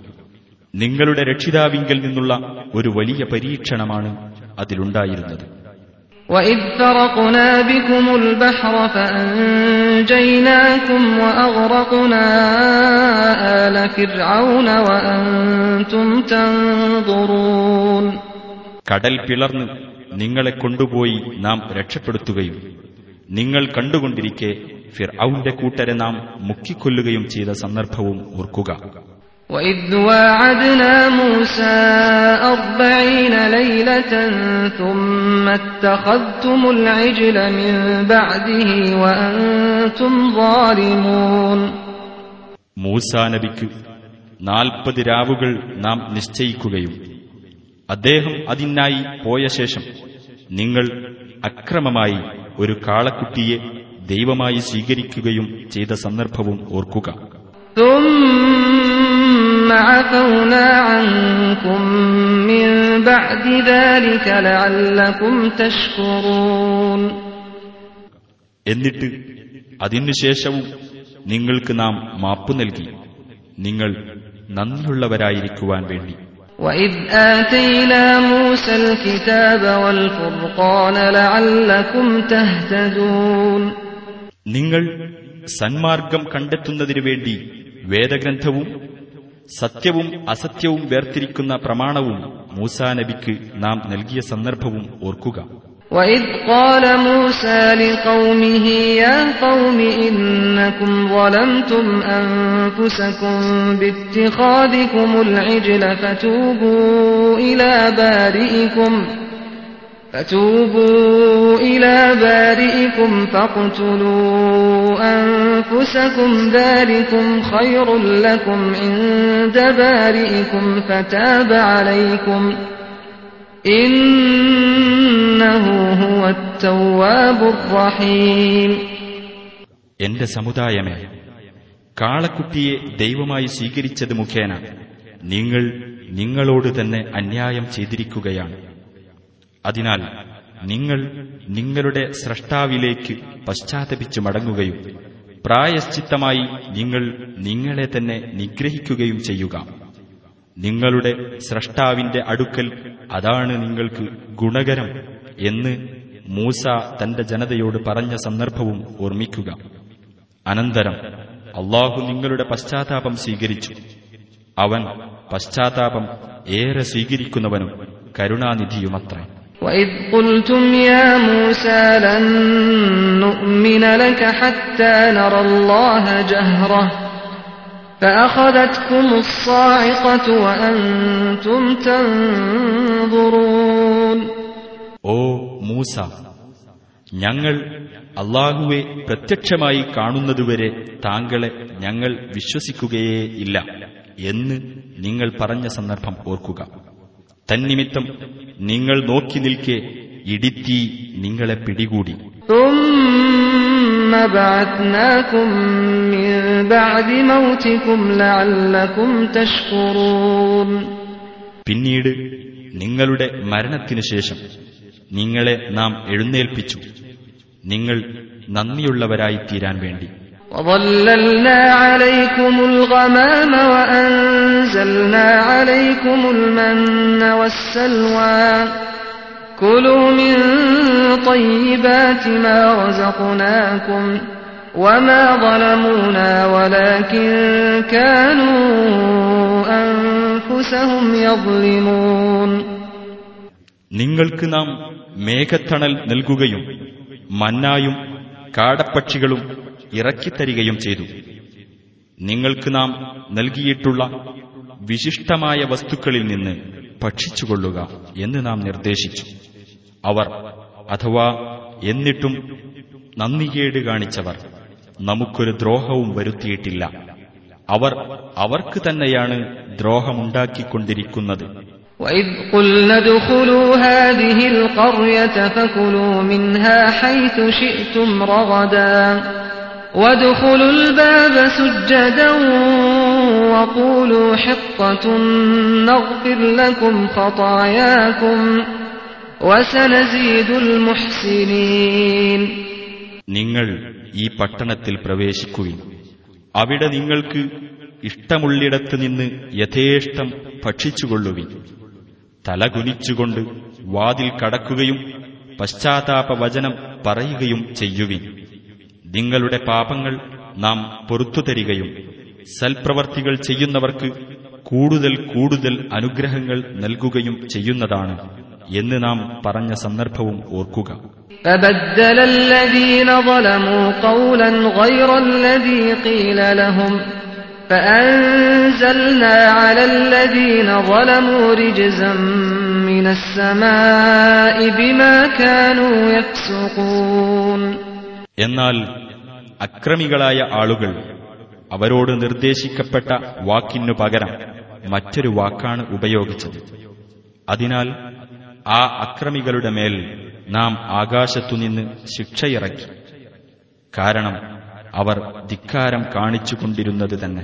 നിങ്ങളുടെ രക്ഷിതാവിങ്കൽ നിന്നുള്ള ഒരു വലിയ പരീക്ഷണമാണ് അതിലുണ്ടായിരുന്നത് وإذ فرقنا بكم البحر فأنجيناكم وأغرقنا آل فرعون وأنتم تنظرون കടൽ പിളർന്ന് നിങ്ങളെ കൊണ്ടുപോയി നാം രക്ഷപ്പെടുത്തുകയും നിങ്ങൾ കണ്ടുകൊണ്ടിരിക്കെ ഫിർ ഔന്റെ കൂട്ടരെ നാം മുക്കിക്കൊല്ലുകയും ചെയ്ത സന്ദർഭവും ഓർക്കുക. മൂസാ മൂസ നബിക്ക് നാൽപ്പത് രാവുകൾ നാം നിശ്ചയിക്കുകയും അദ്ദേഹം അതിനായി പോയ ശേഷം നിങ്ങൾ അക്രമമായി ഒരു കാളക്കുട്ടിയെ ദൈവമായി സ്വീകരിക്കുകയും ചെയ്ത സന്ദർഭവും ഓർക്കുക. എന്നിട്ട് അതിനുശേഷവും നിങ്ങൾക്ക് നാം മാപ്പു നൽകി. നിങ്ങൾ നന്ദിയുള്ളവരായിരിക്കുവാൻ വേണ്ടി. وإذ آتينا موسى الكتاب والفرقان لعلكم تهتدون നിങ്ങൾ സന്മാർഗം കണ്ടെത്തുന്നതിനു വേണ്ടി വേദഗ്രന്ഥവും സത്യവും അസത്യവും വേർതിരിക്കുന്ന പ്രമാണവും മൂസാ നബിക്ക് നാം നൽകിയ സന്ദർഭവും ഓർക്കുക وإذ قال موسى لقومه يا قوم إنكم ظلمتم أنفسكم باتخاذكم العجل فتوبوا إلى بارئكم فتوبوا إلى بارئكم فاقتلوا أنفسكم ذلكم خير لكم عند بارئكم فتاب عليكم الرحيم എന്റെ സമുദായമേ കാളക്കുട്ടിയെ ദൈവമായി സ്വീകരിച്ചത് മുഖേന നിങ്ങൾ നിങ്ങളോട് തന്നെ അന്യായം ചെയ്തിരിക്കുകയാണ്. അതിനാൽ നിങ്ങൾ നിങ്ങളുടെ സ്രഷ്ടാവിലേക്ക് പശ്ചാത്തപിച്ചു മടങ്ങുകയും പ്രായശ്ചിത്തമായി നിങ്ങൾ നിങ്ങളെ തന്നെ നിഗ്രഹിക്കുകയും ചെയ്യുക. നിങ്ങളുടെ സ്രഷ്ടാവിന്റെ അടുക്കൽ അതാണ് നിങ്ങൾക്ക് ഗുണകരം. എന്ന് മൂസ തന്റെ ജനതയോട് പറഞ്ഞ സന്ദർഭവും ഓർമ്മിക്കുക അനന്തരം അള്ളാഹു നിങ്ങളുടെ പശ്ചാത്താപം സ്വീകരിച്ചു അവൻ പശ്ചാത്താപം ഏറെ സ്വീകരിക്കുന്നവനും കരുണാനിധിയുമത്രേ وإذ قلتم يا موسى لن نؤمن لك حتى نرى الله جهرة فأخذتكم الصاعقة وأنتم تنظرون ഓ മൂസ ഞങ്ങൾ അള്ളാഹുവെ പ്രത്യക്ഷമായി കാണുന്നതുവരെ താങ്കളെ ഞങ്ങൾ വിശ്വസിക്കുകയേ ഇല്ല എന്ന് നിങ്ങൾ പറഞ്ഞ സന്ദർഭം ഓർക്കുക. തന്നിമിത്തം നിങ്ങൾ നോക്കി നിൽക്കെ ഇടിത്തി നിങ്ങളെ പിടികൂടി. പിന്നീട് നിങ്ങളുടെ മരണത്തിനു ശേഷം നിങ്ങളെ നാം എഴുന്നേൽപ്പിച്ചു നിങ്ങൾ നന്ദിയുള്ളവരായി തീരാൻ വേണ്ടി وظللنا عليكم الغمام وأنزلنا عليكم المن والسلوى كلوا من طيبات ما رزقناكم وما ظلمونا ولكن كانوا أنفسهم يظلمون നിങ്ങൾക്ക് നാം മേഘത്തണൽ നൽകുകയും മന്നായും കാടപ്പക്ഷികളും ഇറക്കിത്തരികയും ചെയ്തു. നിങ്ങൾക്ക് നാം നൽകിയിട്ടുള്ള വിശിഷ്ടമായ വസ്തുക്കളിൽ നിന്ന് ഭക്ഷിച്ചുകൊള്ളുക എന്ന് നാം നിർദ്ദേശിച്ചു. അവർ അഥവാ എന്നിട്ടും നന്ദികേട് കാണിച്ചവർ നമുക്കൊരു ദ്രോഹവും വരുത്തിയിട്ടില്ല. അവർ അവർക്ക് തന്നെയാണ് ദ്രോഹമുണ്ടാക്കിക്കൊണ്ടിരിക്കുന്നത്. وإذ قلنا ادخلوا هذه القرية فكلوا منها حيث شئتم رغدا وادخلوا الباب سجدا وقولوا حطة نغفر لكم خطاياكم وسنزيد المحسنين നിങ്ങൾ ഈ പട്ടണത്തിൽ പ്രവേശിക്കുവിൻ അവിടെ നിങ്ങൾക്ക് ഇഷ്ടമുള്ളിടത്ത് നിന്ന് യഥേഷ്ടം ഭക്ഷിച്ചുകൊള്ളുവിൻ തലകുനിച്ചുകൊണ്ട് വാതിൽ കടക്കുകയും പശ്ചാത്താപ വചനം പറയുകയും ചെയ്യുവിൻ നിങ്ങളുടെ പാപങ്ങൾ നാം പൊറത്തുതരികയും സൽപ്രവർത്തികൾ ചെയ്യുന്നവർക്ക് കൂടുതൽ കൂടുതൽ അനുഗ്രഹങ്ങൾ നൽകുകയും ചെയ്യുന്നതാണ് എന്ന് നാം പറഞ്ഞ സന്ദർഭവും ഓർക്കുക فبدل الذين ظلموا قولا غير الذي قيل لهم فأنزلنا على الذين ظلموا رجزا من السماء بما كانوا يفسقون എന്നാൽ അക്രമികളായ ആളുകൾ അവരോട് നിർദ്ദേശിക്കപ്പെട്ട വാക്കിനു പകരം മറ്റൊരു വാക്കാണ് ഉപയോഗിച്ചത് അതിനാൽ ആ അക്രമികളുടെ മേൽ നാം ആകാശത്തുനിന്ന് ശിക്ഷയിറക്കി കാരണം അവർ ധിക്കാരം കാണിച്ചുകൊണ്ടിരുന്നത് തന്നെ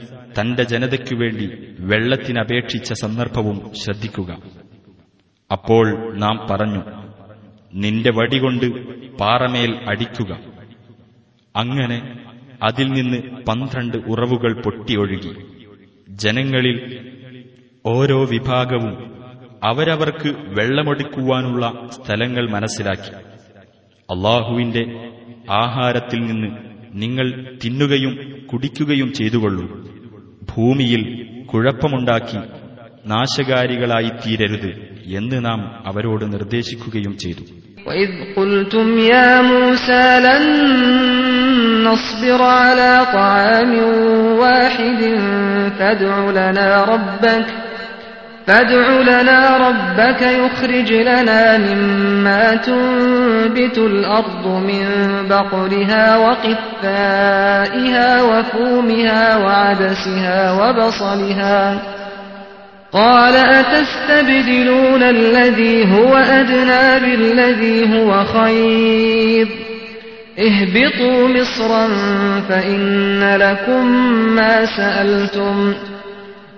തന്റെ ജനതയ്ക്കു വേണ്ടി വെള്ളത്തിനപേക്ഷിച്ച സന്ദർഭവും ശ്രദ്ധിക്കുക. അപ്പോൾ നാം പറഞ്ഞു നിന്റെ വടികൊണ്ട് പാറമേൽ അടിക്കുക. അങ്ങനെ അതിൽ നിന്ന് പന്ത്രണ്ട് ഉറവുകൾ പൊട്ടിയൊഴുകി ജനങ്ങളിൽ ഓരോ വിഭാഗവും അവരവർക്ക് വെള്ളമൊടുക്കുവാനുള്ള സ്ഥലങ്ങൾ മനസ്സിലാക്കി. അള്ളാഹുവിന്റെ ആഹാരത്തിൽ നിന്ന് നിങ്ങൾ തിന്നുകയും കുടിക്കുകയും ചെയ്തുകൊള്ളൂ. ഭൂമിയിൽ കുഴപ്പമുണ്ടാക്കി നാശകാരികളായി തീരരുത് എന്ന് നാം അവരോട് നിർദ്ദേശിക്കുകയും ചെയ്തു وإذ قلتم يا موسى لن نصبر على طعام واحد فادع لنا ربك فادع لنا ربك يخرج لنا مما تنبت الأرض من بقلها وقثائها وفومها وعدسها وبصلها. قال أتستبدلون الذي هو أدنى بالذي هو خير. اهبطوا مصرا فإن لكم ما سألتم.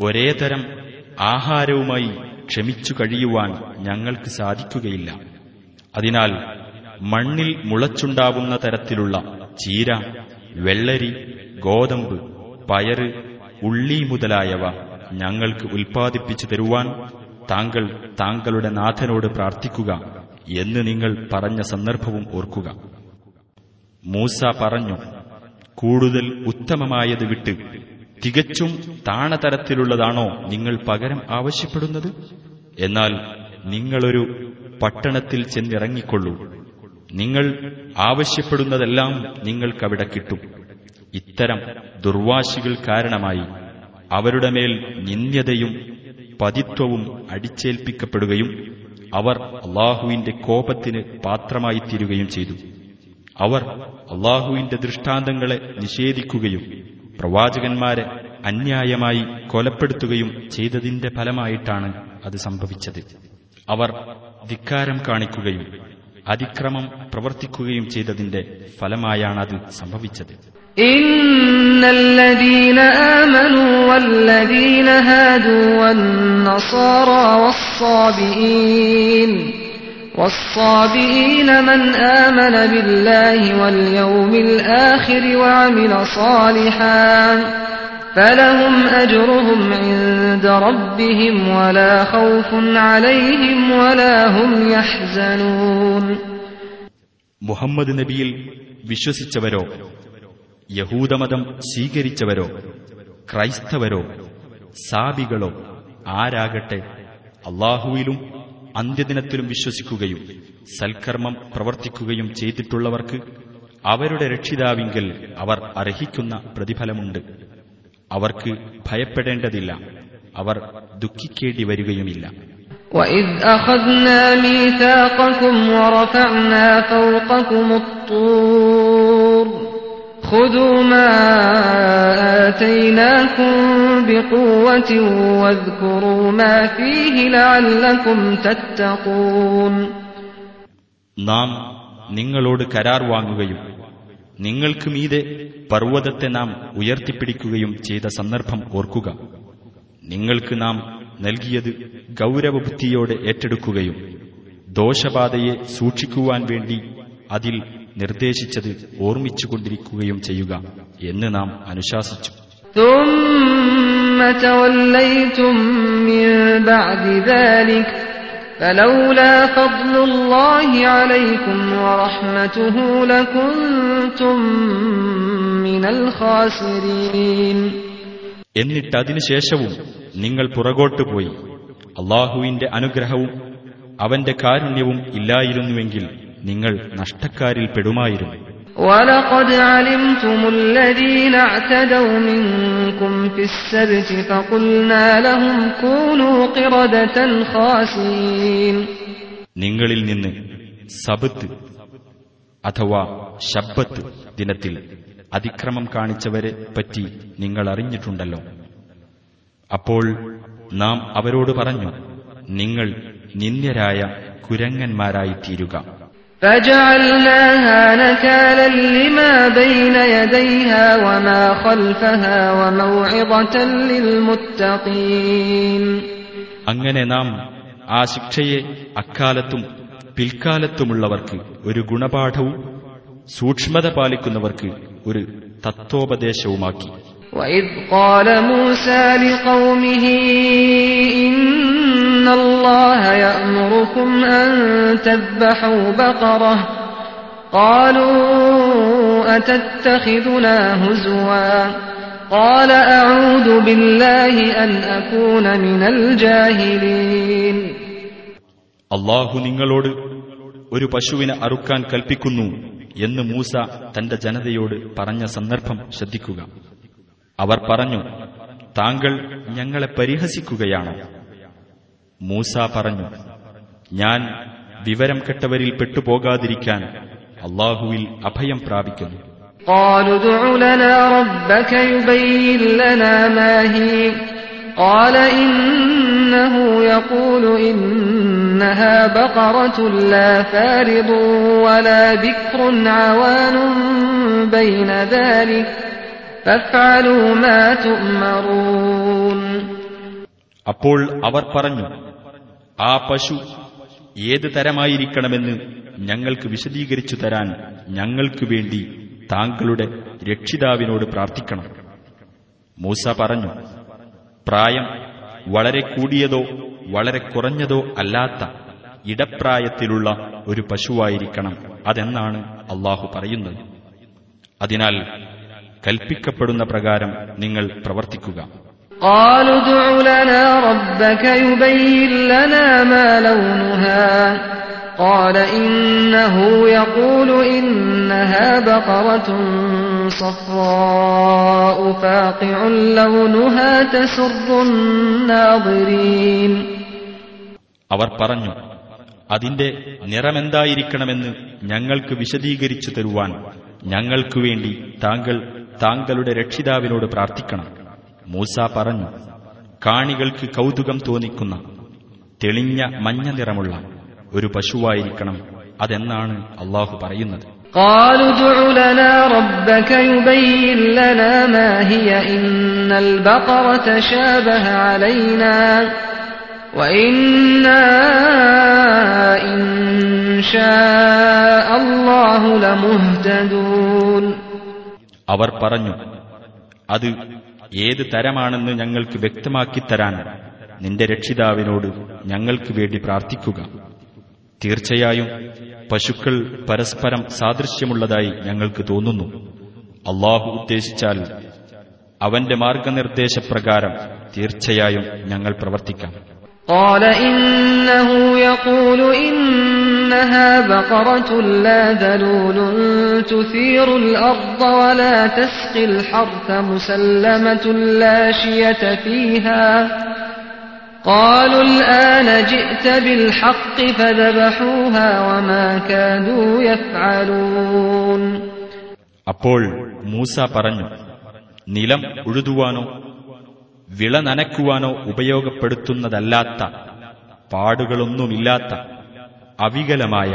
ഒരേ തരം ആഹാരവുമായി ക്ഷമിച്ചു കഴിയുവാൻ ഞങ്ങൾക്ക് സാധിക്കുകയില്ല. അതിനാൽ മണ്ണിൽ മുളച്ചുണ്ടാവുന്ന തരത്തിലുള്ള ചീര വെള്ളരി ഗോതമ്പ് പയറ് ഉള്ളി മുതലായവ ഞങ്ങൾക്ക് ഉൽപ്പാദിപ്പിച്ചു തരുവാൻ താങ്കൾ താങ്കളുടെ നാഥനോട് പ്രാർത്ഥിക്കുക എന്ന് നിങ്ങൾ പറഞ്ഞ സന്ദർഭവും ഓർക്കുക. മൂസ പറഞ്ഞു കൂടുതൽ ഉത്തമമായത് വിട്ട് തികച്ചും താണതരത്തിലുള്ളതാണോ നിങ്ങൾ പകരം ആവശ്യപ്പെടുന്നത്? എന്നാൽ നിങ്ങളൊരു പട്ടണത്തിൽ ചെന്നിറങ്ങിക്കൊള്ളൂ. നിങ്ങൾ ആവശ്യപ്പെടുന്നതെല്ലാം നിങ്ങൾക്കവിടെ കിട്ടും. ഇത്തരം ദുർവാശികൾ കാരണമായി അവരുടെ മേൽ നിന്ദ്യതയും പതിത്വവും അടിച്ചേൽപ്പിക്കപ്പെടുകയും അവർ അള്ളാഹുവിന്റെ കോപത്തിന് പാത്രമായി തീരുകയും ചെയ്തു. അവർ അള്ളാഹുവിന്റെ ദൃഷ്ടാന്തങ്ങളെ നിഷേധിക്കുകയും പ്രവാചകന്മാരെ അന്യായമായി കൊലപ്പെടുത്തുകയും ചെയ്തതിന്റെ ഫലമായിട്ടാണ് അത് സംഭവിച്ചത് അവർ ധിക്കാരം കാണിക്കുകയും അതിക്രമം പ്രവർത്തിക്കുകയും ചെയ്തതിന്റെ ഫലമായാണത് സംഭവിച്ചത് إن الذين آمنوا والذين هادوا والنصارى والصابئين والصابئين من آمن بالله واليوم الآخر وعمل صالحا فلهم أجرهم عند ربهم ولا خوف عليهم ولا هم يحزنون മുഹമ്മദ് നബിയിൽ വിശ്വസിച്ചവരോ യഹൂദമതം സ്വീകരിച്ചവരോ ക്രൈസ്തവരോ സാബികളോ ആരാകട്ടെ അള്ളാഹുവിലും അന്ത്യദിനത്തിലും വിശ്വസിക്കുകയും സൽക്കർമ്മം പ്രവർത്തിക്കുകയും ചെയ്തിട്ടുള്ളവർക്ക് അവരുടെ രക്ഷിതാവിങ്കൽ അവർ അർഹിക്കുന്ന പ്രതിഫലമുണ്ട് അവർക്ക് ഭയപ്പെടേണ്ടതില്ല അവർ ദുഃഖിക്കേണ്ടി വരികയുമില്ല وإذ أخذنا ميثاقكم ورفعنا فوقكم الطور خذوا ما آتيناكم بقوة واذكروا ما فيه لعلكم تتقون നാം നിങ്ങളോട് കരാർ വാങ്ങുകയും നിങ്ങൾക്ക് മീതെ പർവ്വതത്തെ നാം ഉയർത്തിപ്പിടിക്കുകയും ചെയ്ത സന്ദർഭം ഓർക്കുക നിങ്ങൾക്ക് നാം നൽകിയത് ഗൗരവബുദ്ധിയോടെ ഏറ്റെടുക്കുകയും ദോഷബാധയെ സൂക്ഷിക്കുവാൻ വേണ്ടി അതിൽ നിർദ്ദേശിച്ചത് ഓർമ്മിച്ചുകൊണ്ടിരിക്കുകയും ചെയ്യുക എന്ന് നാം അനുശാസിച്ചു ثم توليتم من بعد ذلك فلولا فضل الله عليكم ورحمته لكنتم من الخاسرين എന്നിട്ടതിനുശേഷവും നിങ്ങൾ പുറകോട്ട് പോയി അള്ളാഹുവിന്റെ അനുഗ്രഹവും അവന്റെ കാരുണ്യവും ഇല്ലായിരുന്നുവെങ്കിൽ നിങ്ങൾ നഷ്ടക്കാരിൽ പെടുമായിരുന്നു ولقد علمتم الذين اعتدوا منكم في السبت فقلنا لهم كونوا قردة خاسئين നിങ്ങളിൽ നിന്ന് സബത്ത് അഥവാ ശബ്ബത്ത് ദിനത്തിൽ അതിക്രമം കാണിച്ചവരെ പറ്റി നിങ്ങൾ അറിഞ്ഞിട്ടുണ്ടല്ലോ അപ്പോൾ നാം അവരോട് പറഞ്ഞു നിങ്ങൾ നിന്ദ്യരായ കുരങ്ങന്മാരായി തീരുക فجعلناها نكالا لما بين يديها وما خلفها وموعظة للمتقين അങ്ങനെ നാം ആ ശിക്ഷയെ അക്കാലത്തും പിൽക്കാലത്തുമുള്ളവർക്ക് ഒരു ഗുണപാഠവും സൂക്ഷ്മത പാലിക്കുന്നവർക്ക് ഒരു തത്വോപദേശവുമാക്കി وإذ قال موسى لقومه إن الله يأمركم أن تذبحوا بقرة قالوا أتتخذنا هزوا قال أعوذ بالله أن أكون من الجاهلين അള്ളാഹു നിങ്ങളോട് ഒരു പശുവിനെ അറുക്കാൻ കൽപ്പിക്കുന്നു എന്ന് മൂസ തന്റെ ജനതയോട് പറഞ്ഞ സന്ദർഭം ശ്രദ്ധിക്കുക അവർ പറഞ്ഞു താങ്കൾ ഞങ്ങളെ പരിഹസിക്കുകയാണോ മൂസ പറഞ്ഞു ഞാൻ വിവരം കെട്ടവരിൽ പെട്ടുപോകാതിരിക്കാൻ അള്ളാഹുവിൽ അഭയം പ്രാപിക്കുന്നു قالوا ادع لنا ربك يبين لنا ما هي قال إنه يقول إنها بقرة لا فارض ولا بكر عوان بين ذلك فافعلوا ما تؤمرون അപ്പോൾ അവർ പറഞ്ഞു ആ പശു ഏത് തരമായിരിക്കണമെന്ന് ഞങ്ങൾക്ക് വിശദീകരിച്ചു തരാൻ ഞങ്ങൾക്കു വേണ്ടി താങ്കളുടെ രക്ഷിതാവിനോട് പ്രാർത്ഥിക്കണം. മൂസ പറഞ്ഞു പ്രായം വളരെ കൂടിയതോ വളരെ കുറഞ്ഞതോ അല്ലാത്ത ഇടപ്രായത്തിലുള്ള ഒരു പശുവായിരിക്കണം അതെന്നാണ് അള്ളാഹു പറയുന്നത്. അതിനാൽ കൽപ്പിക്കപ്പെടുന്ന പ്രകാരം നിങ്ങൾ പ്രവർത്തിക്കുക قالوا ادع لنا ربك يبين لنا ما لونها قال إنه يقول إنها بقرة صفراء فاقع لونها تسر الناظرين അവർ പറഞ്ഞു അതിന്റെ നിറമെന്തായിരിക്കണമെന്ന് ഞങ്ങൾക്ക് വിശദീകരിച്ചു തരുവാൻ ഞങ്ങൾക്കു വേണ്ടി താങ്കൾ താങ്കളുടെ രക്ഷിതാവിനോട് പ്രാർത്ഥിക്കണം മൂസ പറഞ്ഞു കാണികൾക്ക് കൗതുകം തോന്നിക്കുന്ന തെളിഞ്ഞ മഞ്ഞ നിറമുള്ള ഒരു പശുവായിരിക്കണം അതെന്നാണ് അള്ളാഹു പറയുന്നത് قالوا ادع لنا ربك يبين لنا ما هي إن البقرة شابه علينا وإنا إن شاء الله لمهتدون അവർ പറഞ്ഞു അത് ഏത് തരമാണെന്ന് ഞങ്ങൾക്ക് വ്യക്തമാക്കി തരാൻ നിന്റെ രക്ഷിതാവിനോട് ഞങ്ങൾക്ക് വേണ്ടി പ്രാർത്ഥിക്കുക. തീർച്ചയായും പശുക്കൾ പരസ്പരം സാദൃശ്യമുള്ളതായി ഞങ്ങൾക്ക് തോന്നുന്നു. അള്ളാഹു ഉദ്ദേശിച്ചാൽ അവന്റെ മാർഗനിർദ്ദേശപ്രകാരം തീർച്ചയായും ഞങ്ങൾ പ്രവർത്തിക്കാം. قال إنه يقول إن إنها بقرة لا ذلول تثير الأرض ولا تسقي الحرث مسلمة لا شية فيها قالوا الآن جئت بالحق فذبحوها وما كادوا يفعلون അപ്പോൾ മൂസ പറഞ്ഞു നിലം ഉഴുതുവാനോ വിള നനയ്ക്കുവാനോ ഉപയോഗപ്പെടുത്തുന്നതല്ലാത്ത പാടുകളൊന്നുമില്ലാത്ത അവികലമായ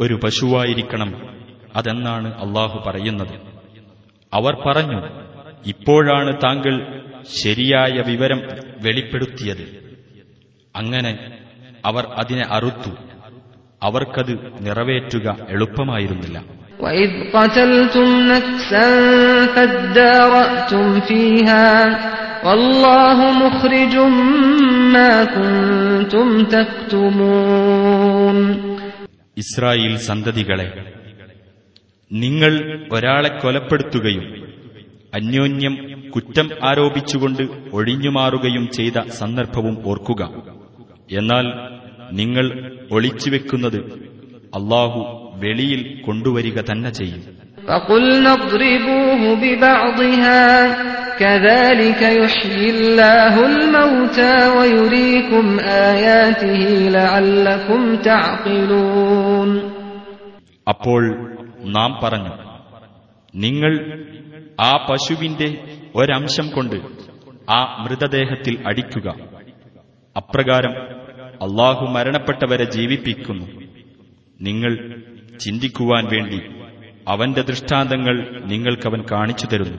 ഒരു പശുവായിരിക്കണം അതെന്നാണ് അള്ളാഹു പറയുന്നത് അവർ പറഞ്ഞു ഇപ്പോഴാണ് താങ്കൾ ശരിയായ വിവരം വെളിപ്പെടുത്തിയത് അങ്ങനെ അവർ അതിനെ അറുത്തു അവർക്കത് നിറവേറ്റുക എളുപ്പമായിരുന്നില്ല وإذ قتلتم نفسا فادارأتم فيها والله مخرج ما كنتم تكتمون ഇസ്രായേൽ സന്തതികളെ നിങ്ങൾ ഒരാളെ കൊലപ്പെടുത്തുകയും അന്യോന്യം കുറ്റം ആരോപിച്ചുകൊണ്ട് ഒഴിഞ്ഞുമാറുകയും ചെയ്ത സന്ദർഭവും ഓർക്കുക. എന്നാൽ നിങ്ങൾ ഒളിച്ചുവെക്കുന്നത് അള്ളാഹു വെളിയിൽ കൊണ്ടുവരിക തന്നെ ചെയ്യും. كذلك يحيي الله الموتى ويريكم آياته لعلكم تعقلون അപ്പോൾ നാം പറഞ്ഞു നിങ്ങൾ ആ പശുവിന്റെ ഒരംശം കൊണ്ട് ആ മൃതദേഹത്തിൽ അടിക്കുക അപ്രകാരം അള്ളാഹു മരണപ്പെട്ടവരെ ജീവിപ്പിക്കുന്നു നിങ്ങൾ ചിന്തിക്കുവാൻ വേണ്ടി അവന്റെ ദൃഷ്ടാന്തങ്ങൾ നിങ്ങൾക്കവൻ കാണിച്ചു തരുന്നു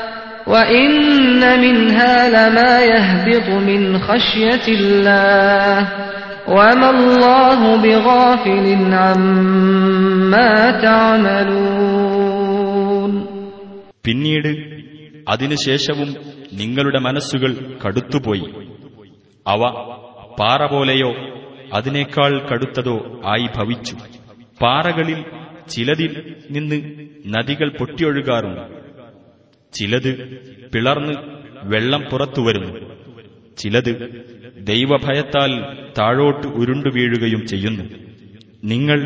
وإن منها لما يهبط من خشية الله وما الله بغافل عما تعملون പിന്നീട് അതിനുശേഷവും നിങ്ങളുടെ മനസ്സുകൾ കടുത്തുപോയി അവ പാറ പോലെയോ അതിനേക്കാൾ കടുത്തതോ ആയി ഭവിച്ചു പാറകളിൽ ചിലതിൽ നിന്ന് നദികൾ പൊട്ടിയൊഴുകാറുണ്ട് ചിലത് പിളർന്ന് വെള്ളം പുറത്തുവരുന്നു ചിലത് ദൈവഭയത്താൽ താഴോട്ട് ഉരുണ്ടു വീഴുകയും ചെയ്യുന്നു നിങ്ങൾ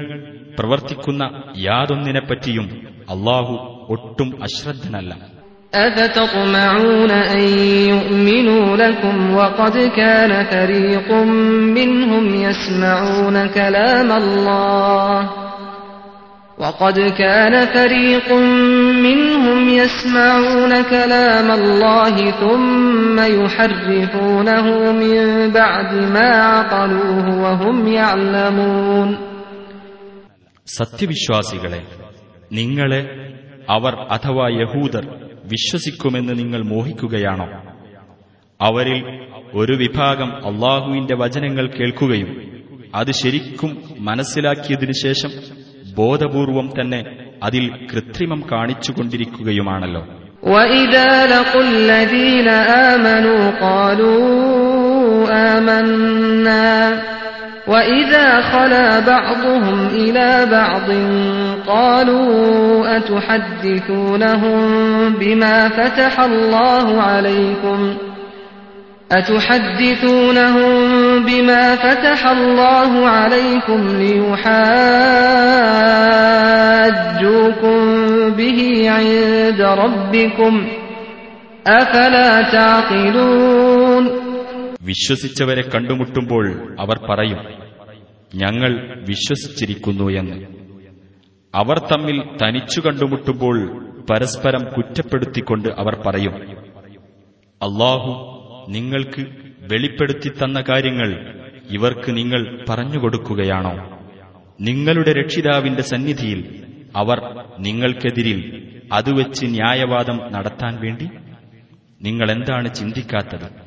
പ്രവർത്തിക്കുന്ന യാതൊന്നിനെപ്പറ്റിയും അള്ളാഹു ഒട്ടും അശ്രദ്ധനല്ല أفتطمعون أن يؤمنوا لكم وقد كان فريق منهم يسمعون كلام الله وقد كان فريق منهم يسمعون كلام الله ثم يحرفونه من بعد ما عقلوه وهم يعلمون സത്യവിശ്വാസികളെ നിങ്ങളെ അവർ അഥവാ യഹൂദർ വിശ്വസിക്കുമെന്ന് നിങ്ങൾ മോഹിക്കുകയാണോ അവരിൽ ഒരു വിഭാഗം അള്ളാഹുവിന്റെ വചനങ്ങൾ കേൾക്കുകയും അത് ശരിക്കും മനസ്സിലാക്കിയതിനു ശേഷം ബോധപൂർവം തന്നെ അതിൽ കൃത്രിമം കാണിച്ചുകൊണ്ടിരിക്കുകയുമാണല്ലോ وإذا لقوا الذين آمنوا قالوا آمنا وإذا خلا بعضهم إلى بعض قالوا أتحدثونهم بما فتح الله عليكم أتحدثونهم بما فتح الله عليكم ليحاجوكم به عند ربكم أفلا تعقلون വിശ്വസിച്ചവരെ കണ്ടുമുട്ടുമ്പോൾ അവർ പറയും ഞങ്ങൾ വിശ്വസിച്ചിരിക്കുന്നു എന്ന് അവർ തമ്മിൽ തനിച്ചു കണ്ടുമുട്ടുമ്പോൾ പരസ്പരം കുറ്റപ്പെടുത്തിക്കൊണ്ട് അവർ പറയും അള്ളാഹു നിങ്ങൾക്ക് വെളിപ്പെടുത്തി തന്ന കാര്യങ്ങൾ ഇവർക്ക് നിങ്ങൾ പറഞ്ഞുകൊടുക്കുകയാണോ നിങ്ങളുടെ രക്ഷിതാവിന്റെ സന്നിധിയിൽ അവർ നിങ്ങൾക്കെതിരിൽ അതുവെച്ച് ന്യായവാദം നടത്താൻ വേണ്ടി? നിങ്ങൾ എന്താണ് ചിന്തിക്കാത്തത്?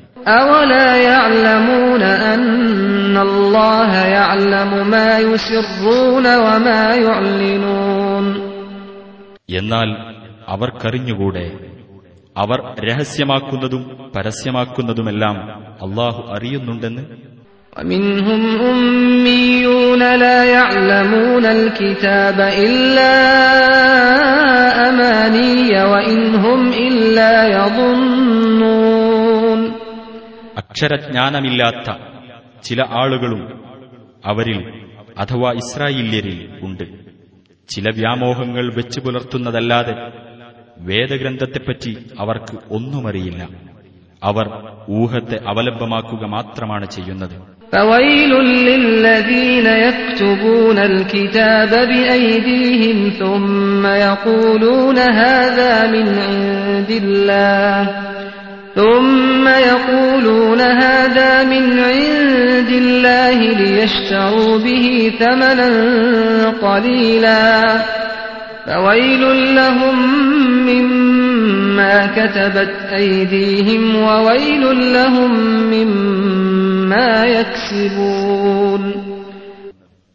എന്നാൽ അവർക്കറിഞ്ഞുകൂടെ? അവർ രഹസ്യമാക്കുന്നതും പരസ്യമാക്കുന്നതുമെല്ലാം അള്ളാഹു അറിയുന്നുണ്ടെന്ന് ومنهم أميون لا يعلمون الكتاب إلا أماني وإن هم إلا يظنون അക്ഷരജ്ഞാനമില്ലാത്ത ചില ആളുകളും അവരിൽ അഥവാ ഇസ്രായേല്യരിൽ ഉണ്ട് ചില വ്യാമോഹങ്ങൾ വെച്ചു പുലർത്തുന്നതല്ലാതെ വേദഗ്രന്ഥത്തെപ്പറ്റി അവർക്ക് ഒന്നുമറിയില്ല അവർ ഊഹത്തെ അവലംബമാക്കുക മാത്രമാണ് ചെയ്യുന്നത് فويل للذين يكتبون الكتاب بأيديهم ثم يقولون هذا من عند الله ثم يقولون هذا من عند الله ليشتروا به ثمنا قليلا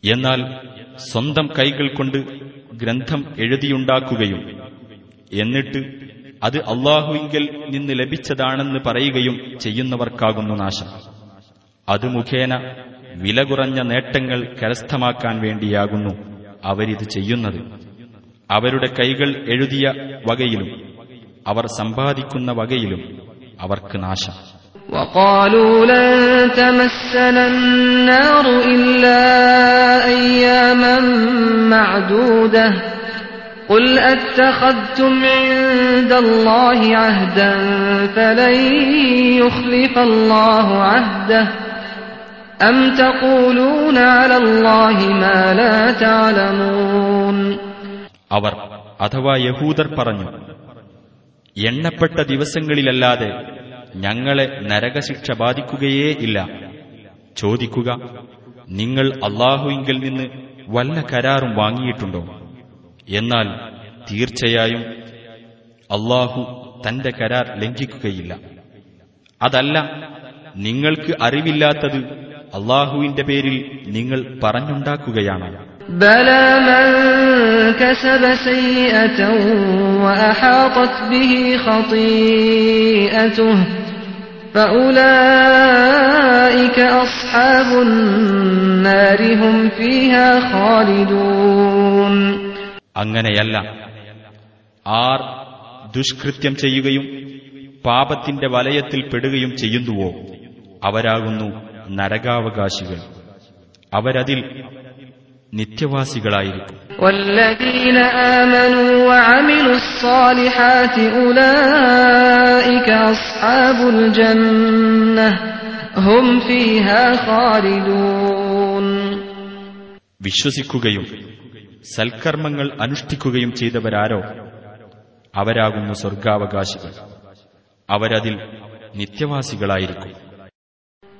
എന്നാൽ സ്വന്തം കൈകൾ കൊണ്ട് ഗ്രന്ഥം എഴുതിയുണ്ടാക്കുകയും എന്നിട്ട് അത് അള്ളാഹുവിങ്കിൽ നിന്ന് ലഭിച്ചതാണെന്ന് പറയുകയും ചെയ്യുന്നവർക്കാകുന്നു നാശം. അത് മുഖേന വില കുറഞ്ഞ നേട്ടങ്ങൾ കരസ്ഥമാക്കാൻ വേണ്ടിയാകുന്നു അവരിത് ചെയ്യുന്നത്. അവരുടെ കൈകൾ എഴുതിയ വകയിലും അവർ സമ്പാദിക്കുന്ന വകയിലും അവർക്ക് നാശം وقالوا لن تمسنا النار إلا أياما معدودة قل أتخذتم عند الله عهدا فلن يخلف الله عهده أم تقولون على الله ما لا تعلمون അവർ അഥവാ യഹൂദർ പറഞ്ഞു എണ്ണപ്പെട്ട ദിവസങ്ങളിലല്ലാതെ ഞങ്ങളെ നരകശിക്ഷ ബാധിക്കുകയേ ഇല്ല. ചോദിക്കുക നിങ്ങൾ അള്ളാഹുവിങ്കിൽ നിന്ന് വല്ല കരാറും വാങ്ങിയിട്ടുണ്ടോ? എന്നാൽ തീർച്ചയായും അള്ളാഹു തന്റെ കരാർ ലംഘിക്കുകയില്ല. അതല്ല നിങ്ങൾക്ക് അറിവില്ലാത്തത് അള്ളാഹുവിന്റെ പേരിൽ നിങ്ങൾ പറഞ്ഞുണ്ടാക്കുകയാണ്. بلى من كسب سيئة وأحاطت به خطيئته فأولئك أصحاب النار هم فيها خالدون അങ്ങനെയല്ല ആർ ദുഷ്കൃത്യം ചെയ്യുകയും പാപത്തിന്റെ വലയത്തിൽ പെടുകയും ചെയ്യുന്നുവോ അവരാകുന്നു നരകാവകാശികൾ അവരതിൽ നിത്യവാസികളായിരിക്കും. വിശ്വസിക്കുകയും സൽക്കർമ്മങ്ങൾ അനുഷ്ഠിക്കുകയും ചെയ്തവരാരോ? അവരാകുന്നു സ്വർഗാവകാശികൾ അവരതിൽ നിത്യവാസികളായിരിക്കും.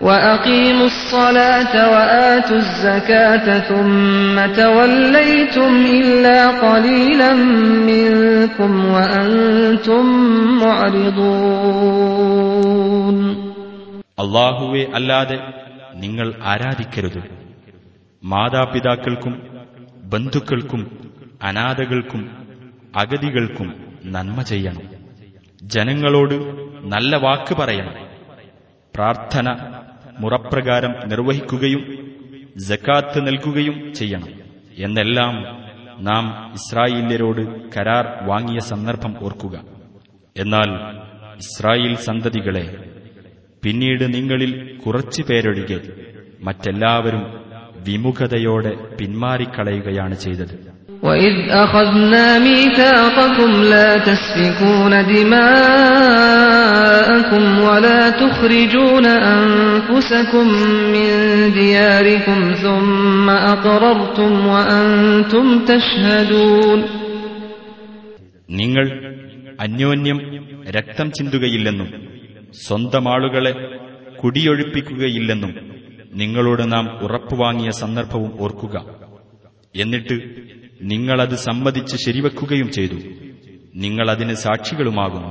وأقيموا الصلاة وآتوا الزكاة ثم توليتم إلا قليلا منكم وأنتم معرضون അള്ളാഹുവെ അല്ലാതെ നിങ്ങൾ ആരാധിക്കരുത് മാതാപിതാക്കൾക്കും ബന്ധുക്കൾക്കും അനാഥകൾക്കും അഗതികൾക്കും നന്മ ചെയ്യണം ജനങ്ങളോട് നല്ല വാക്ക് പറയണം പ്രാർത്ഥന മുറപ്രകാരം നിർവഹിക്കുകയും ജക്കാത്ത് നൽകുകയും ചെയ്യണം എന്നെല്ലാം നാം ഇസ്രായേല്യരോട് കരാർ വാങ്ങിയ സന്ദർഭം ഓർക്കുക എന്നാൽ ഇസ്രായേൽ സന്തതികളെ പിന്നീട് നിങ്ങളിൽ കുറച്ചു പേരൊഴികെ മറ്റെല്ലാവരും വിമുഖതയോടെ പിന്മാറിക്കളയുകയാണ് ചെയ്തത് وإذ أخذنا ميثاقكم لا تسفكون دماءكم ولا تخرجون أنفسكم من دياركم ثم أقررتم وأنتم تشهدون നിങ്ങൾ അന്യോന്യം രക്തം ചിന്തുകയില്ലെന്നും സ്വന്തം ആളുകളെ കുടിയൊഴിപ്പിക്കുകയില്ലെന്നും നിങ്ങളോട് നാം ഉറപ്പുവാങ്ങിയ സന്ദർഭവും ഓർക്കുക എന്നിട്ട് നിങ്ങളത് സമ്മതിച്ച് ശരിവെക്കുകയും ചെയ്തു നിങ്ങളതിന് സാക്ഷികളുമാകുന്നു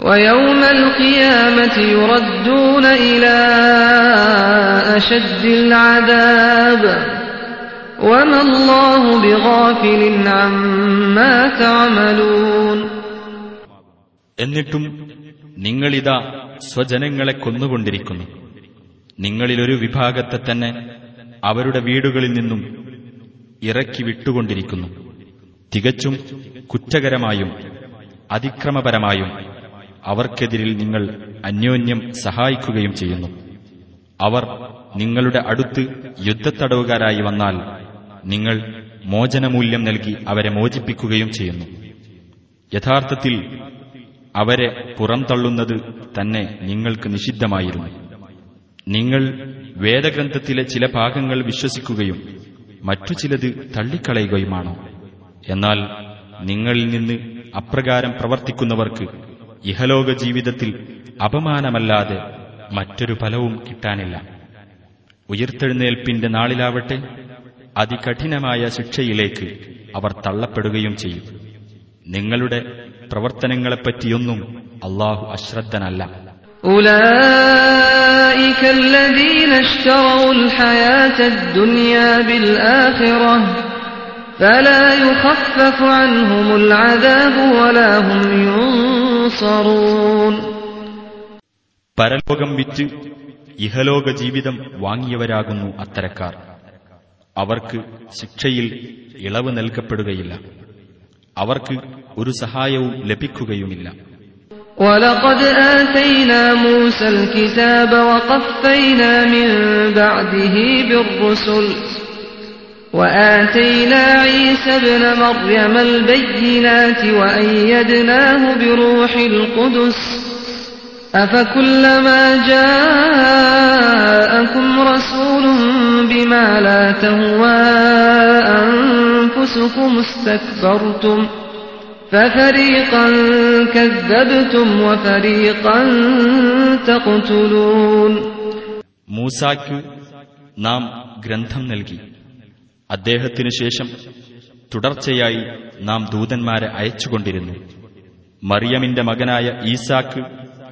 ويوم القيامة يردون إلى أشد العذاب وما الله بغافل عما تعملون എന്നിട്ടും നിങ്ങളിതാ സ്വജനങ്ങളെ കൊന്നുകൊണ്ടിരിക്കുന്നു നിങ്ങളിലൊരു വിഭാഗത്തെ തന്നെ അവരുടെ വീടുകളിൽ നിന്നും ഇറക്കി വിട്ടുകൊണ്ടിരിക്കുന്നു തികച്ചും കുറ്റകരമായും അതിക്രമപരമായും അവർക്കെതിരിൽ നിങ്ങൾ അന്യോന്യം സഹായിക്കുകയും ചെയ്യുന്നു. അവർ നിങ്ങളുടെ അടുത്ത് യുദ്ധത്തടവുകാരായി വന്നാൽ നിങ്ങൾ മോചനമൂല്യം നൽകി അവരെ മോചിപ്പിക്കുകയും ചെയ്യുന്നു. യഥാർത്ഥത്തിൽ അവരെ പുറംതള്ളുന്നത് തന്നെ നിങ്ങൾക്ക് നിഷിദ്ധമായിരുന്നു. നിങ്ങൾ വേദഗ്രന്ഥത്തിലെ ചില ഭാഗങ്ങൾ വിശ്വസിക്കുകയും മറ്റു ചിലത് തള്ളിക്കളയുകയുമാണോ? എന്നാൽ നിങ്ങളിൽ നിന്ന് അപ്രകാരം പ്രവർത്തിക്കുന്നവർക്ക് ഇഹലോക ജീവിതത്തിൽ അപമാനമല്ലാതെ മറ്റൊരു ഫലവും കിട്ടാനില്ല. ഉയർത്തെഴുന്നേൽപ്പിന്റെ നാളിലാവട്ടെ അതികഠിനമായ ശിക്ഷയിലേക്ക് അവർ തള്ളപ്പെടുകയും ചെയ്യും. നിങ്ങളുടെ പ്രവർത്തനങ്ങളെപ്പറ്റിയൊന്നും അള്ളാഹു അശ്രദ്ധനല്ല. ഫലാ الذين اشتروا الحياة الدنيا بالآخرة فلا يخفف عنهم العذاب ولا هم ينصرون പരലോകം വിറ്റ് ഇഹലോക ജീവിതം വാങ്ങിയവരാകുന്നു അത്തരക്കാർ അവർക്ക് ശിക്ഷയിൽ ഇളവ് നൽകപ്പെടുകയില്ല അവർക്ക് ഒരു സഹായവും ലഭിക്കുകയുമില്ല ولقد آتينا موسى الكتاب وقفينا من بعده بالرسل وآتينا عيسى ابن مريم البينات وأيدناه بروح القدس أفكلما جاءكم رسول بما لا تهوى أنفسكم استكبرتم ففريقا كذبتم وفريقا تقتلون മൂസായ്ക്ക് നാം ഗ്രന്ഥം നൽകി അദ്ദേഹത്തിനു ശേഷം തുടർച്ചയായി നാം ദൂതന്മാരെ അയച്ചുകൊണ്ടിരുന്നു. മറിയമിന്റെ മകനായ ഈസാക്ക്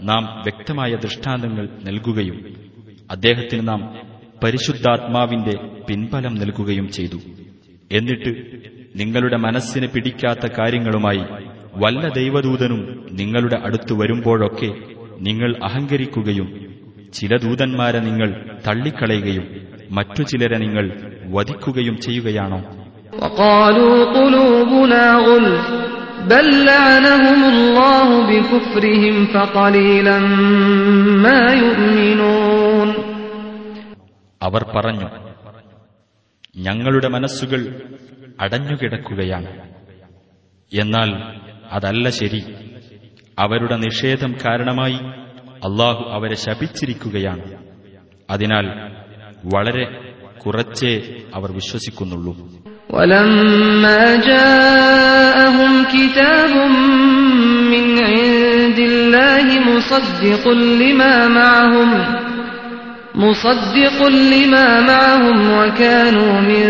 നാം വ്യക്തമായ ദൃഷ്ടാന്തങ്ങൾ നൽകുകയും അദ്ദേഹത്തിന് നാം പരിശുദ്ധാത്മാവിന്റെ പിൻബലം നൽകുകയും ചെയ്തു. എന്നിട്ട് നിങ്ങളുടെ മനസ്സിന് പിടിക്കാത്ത കാര്യങ്ങളുമായി വല്ല ദൈവദൂതനും നിങ്ങളുടെ അടുത്ത് വരുമ്പോഴൊക്കെ നിങ്ങൾ അഹങ്കരിക്കുകയും ചില ദൂതന്മാരെ നിങ്ങൾ തള്ളിക്കളയുകയും മറ്റു ചിലരെ നിങ്ങൾ വധിക്കുകയും ചെയ്യുകയാണോ? അവർ പറഞ്ഞു ഞങ്ങളുടെ മനസ്സുകൾ അടഞ്ഞുകിടക്കുകയാണ്. എന്നാൽ അതല്ല ശരി. അവരുടെ നിഷേധം കാരണമായി അള്ളാഹു അവരെ ശപിച്ചിരിക്കുകയാണ്. അതിനാൽ വളരെ കുറച്ചേ അവർ വിശ്വസിക്കുന്നുള്ളൂ ولما جاءهم كتاب من عند الله مصدق لما معهم مصدق لما معهم وكانوا من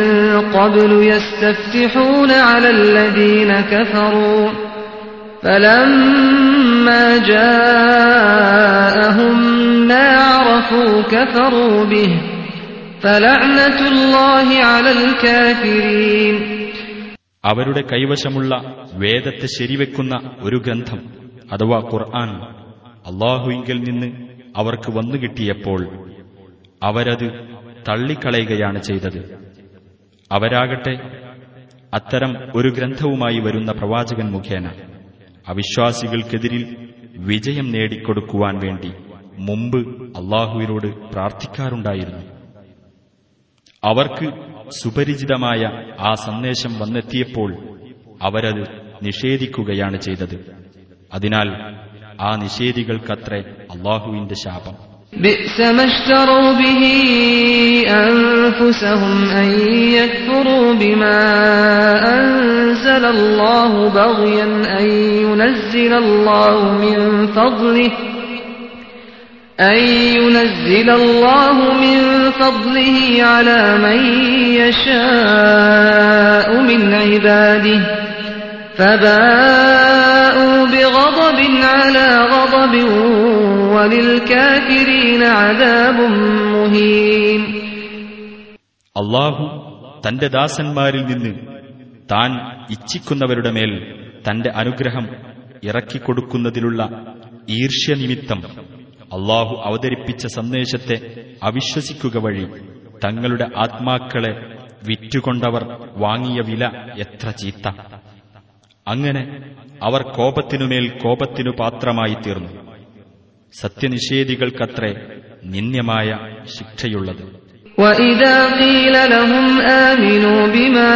قبل يستفتحون على الذين كفروا فلما جاءهم ما عرفوا كفروا به അവരുടെ കൈവശമുള്ള വേദത്തെ ശരിവെക്കുന്ന ഒരു ഗ്രന്ഥം അഥവാ ഖുർആൻ അള്ളാഹുവിങ്കിൽ നിന്ന് അവർക്ക് വന്നുകിട്ടിയപ്പോൾ അവരത് തള്ളിക്കളയുകയാണ് ചെയ്തത്. അവരാകട്ടെ അത്തരം ഒരു ഗ്രന്ഥവുമായി വരുന്ന പ്രവാചകൻ മുഖേന അവിശ്വാസികൾക്കെതിരിൽ വിജയം നേടിക്കൊടുക്കുവാൻ വേണ്ടി മുമ്പ് അള്ളാഹുവിനോട് പ്രാർത്ഥിക്കാറുണ്ടായിരുന്നു. അവർക്ക് സുപരിചിതമായ ആ സന്ദേശം വന്നെത്തിയപ്പോൾ അവരത് നിഷേധിക്കുകയാണ് ചെയ്തത് അതിനാൽ ആ നിഷേധികൾക്കത്രേ അള്ളാഹുവിന്റെ ശാപം بئس ما اشتروا به أنفسهم أن يكفروا بما أنزل الله بغيا أن ينزل الله من فضله أن ينزل الله من فضله على من يشاء من عباده فباءوا بغضب على غضب وللكافرين عذاب مهين അള്ളാഹു തന്റെ ദാസന്മാരിൽ നിന്ന് താൻ ഇച്ഛിക്കുന്നവരുടെ മേൽ തന്റെ അനുഗ്രഹം ഇറക്കിക്കൊടുക്കുന്നതിലുള്ള ഈർഷ്യനിമിത്തം അള്ളാഹു അവതരിപ്പിച്ച സന്ദേശത്തെ അവിശ്വസിക്കുക വഴി തങ്ങളുടെ ആത്മാക്കളെ വിറ്റുകൊണ്ടവർ വാങ്ങിയ വില എത്ര ചീത്ത അങ്ങനെ അവർ കോപത്തിനുമേൽ കോപത്തിനു പാത്രമായി തീർന്നു സത്യനിഷേധികൾക്കത്രേ നിന്ദ്യമായ ശിക്ഷയുള്ളത് وإذا قيل لهم آمنوا بما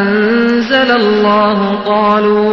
أنزل الله قالوا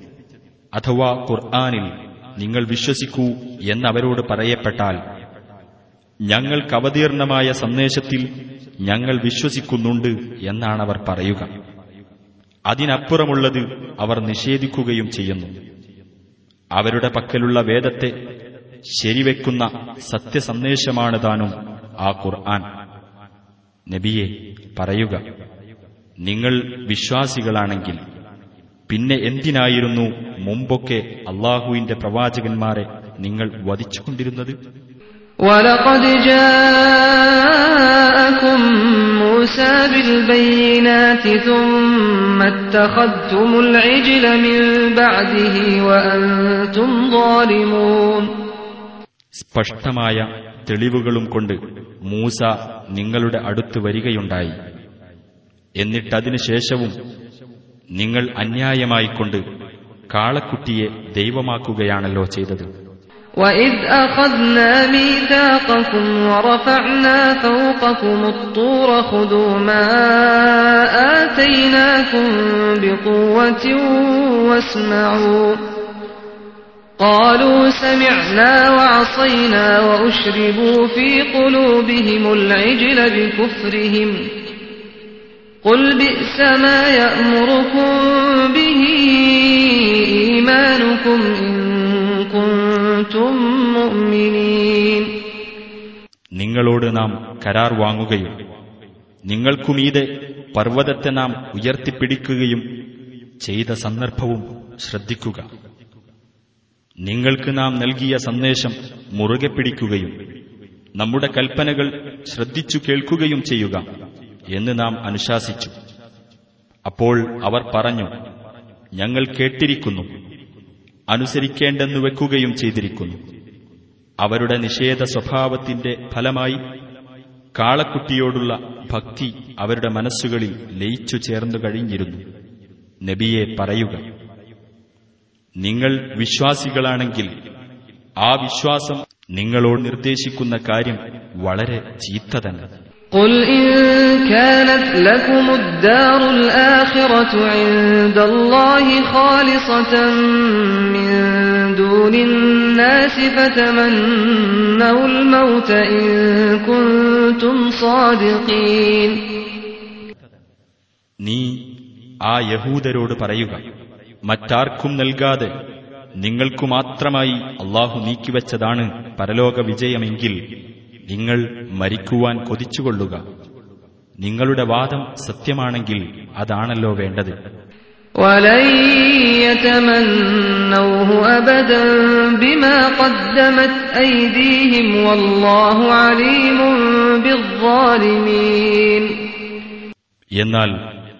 അഥവാ ഖുർആാനിൽ നിങ്ങൾ വിശ്വസിക്കൂ എന്നവരോട് പറയപ്പെട്ടാൽ ഞങ്ങൾക്ക് അവതീർണമായ സന്ദേശത്തിൽ ഞങ്ങൾ വിശ്വസിക്കുന്നുണ്ട് എന്നാണവർ പറയുക. അതിനപ്പുറമുള്ളത് അവർ നിഷേധിക്കുകയും ചെയ്യുന്നു. അവരുടെ പക്കലുള്ള വേദത്തെ ശരിവെക്കുന്ന സത്യസന്ദേശമാണ് താനും ആ ഖുർആൻ. നബിയെ പറയുക നിങ്ങൾ വിശ്വാസികളാണെങ്കിൽ പിന്നെ എന്തിനായിരുന്നു മുമ്പൊക്കെ അള്ളാഹുവിന്റെ പ്രവാചകന്മാരെ നിങ്ങൾ വധിച്ചുകൊണ്ടിരുന്നത് ولقد جاءكم موسى بالبينات ثم اتخذتم العجل من بعده وأنتم ظالمون സ്പഷ്ടമായ തെളിവുകളും കൊണ്ട് മൂസ നിങ്ങളുടെ അടുത്ത് വരികയുണ്ടായി എന്നിട്ടതിനു ശേഷവും നിങ്ങൾ അന്യായമായിക്കൊണ്ട് കാളക്കുട്ടിയെ ദൈവമാക്കുകയാണല്ലോ ചെയ്തത് وإذ أخذنا ميثاقكم ورفعنا فوقكم الطور خذوا ما آتيناكم بقوة واسمعوا قالوا سمعنا وعصينا وأشربوا في قلوبهم العجل بكفرهم قل بئس ما يأمركم به إيمانكم إن كنتم مؤمنين നിങ്ങളോട് നാം കരാർ വാങ്ങുകയും നിങ്ങൾക്കുമീതെ പർവ്വതത്തെ നാം ഉയർത്തിപ്പിടിക്കുകയും ചെയ്ത സന്ദർഭവും ശ്രദ്ധിക്കുക നിങ്ങൾക്ക് നാം നൽകിയ സന്ദേശം മുറുകെ പിടിക്കുകയും നമ്മുടെ കൽപ്പനകൾ ശ്രദ്ധിച്ചു കേൾക്കുകയും ചെയ്യുക എന്ന് നാം അനുശാസിച്ചു. അപ്പോൾ അവർ പറഞ്ഞു ഞങ്ങൾ കേട്ടിരിക്കുന്നു. അനുസരിക്കേണ്ടെന്നു വെക്കുകയും ചെയ്തിരിക്കുന്നു. അവരുടെ നിഷേധ സ്വഭാവത്തിന്റെ ഫലമായി കാളക്കുട്ടിയോടുള്ള ഭക്തി അവരുടെ മനസ്സുകളിൽ ലയിച്ചു ചേർന്നു കഴിഞ്ഞിരുന്നു. നബിയെ പറയുക നിങ്ങൾ വിശ്വാസികളാണെങ്കിൽ ആ വിശ്വാസം നിങ്ങളോട് നിർദ്ദേശിക്കുന്ന കാര്യം വളരെ ചീത്ത തന്നെ. قل إن كانت لكم الدار الآخرة عند الله خالصة من دون الناس فتمنوا الموت إن كنتم صادقين നീ ആ യഹൂദരോട് പറയുക മറ്റാർക്കും നൽകാതെ നിങ്ങൾക്കു മാത്രമായി അള്ളാഹു നീക്കിവച്ചതാണ് പരലോക വിജയമെങ്കിൽ നിങ്ങൾ മരിക്കുവാൻ കൊതിച്ചുകൊള്ളുക. നിങ്ങളുടെ വാദം സത്യമാണെങ്കിൽ അതാണല്ലോ വേണ്ടത്. എന്നാൽ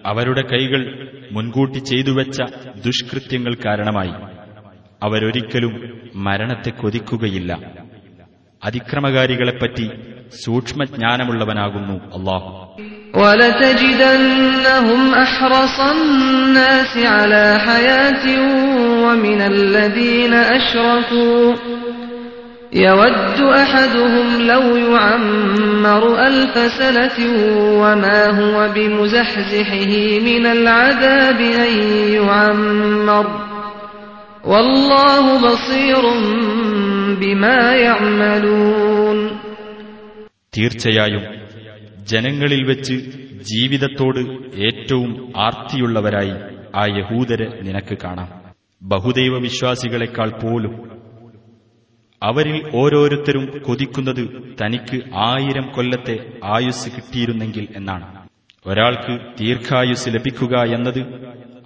അവരുടെ കൈകൾ മുൻകൂട്ടി ചെയ്തുവെച്ച ദുഷ്കൃത്യങ്ങൾ കാരണമായി. അവരൊരിക്കലും മരണത്തെ കൊതിക്കുകയില്ല. അതിക്രമകാരികളെപ്പറ്റി സൂക്ഷ്മജ്ഞാനമുള്ളവനാകുന്നു അള്ളാഹു ولتجدنهم أحرص الناس على حياة ومن الذين أشركوا يود أحدهم لو يعمر ألف سنة وما هو بمزحزحه من العذاب أن يعمر والله بصير بما يعملون തീർച്ചയായും ജനങ്ങളിൽ വെച്ച് ജീവിതത്തോട് ഏറ്റവും ആർത്തിയുള്ളവരായി ആ യഹൂദരെ നിനക്ക് കാണാം. ബഹുദൈവ വിശ്വാസികളെക്കാൾ പോലും അവരിൽ ഓരോരുത്തരും കൊതിക്കുന്നത് തനിക്ക് ആയിരം കൊല്ലത്തെ ആയുസ് കിട്ടിയിരുന്നെങ്കിൽ എന്നാണ്. ഒരാൾക്ക് ദീർഘായുസ് ലഭിക്കുക എന്നത്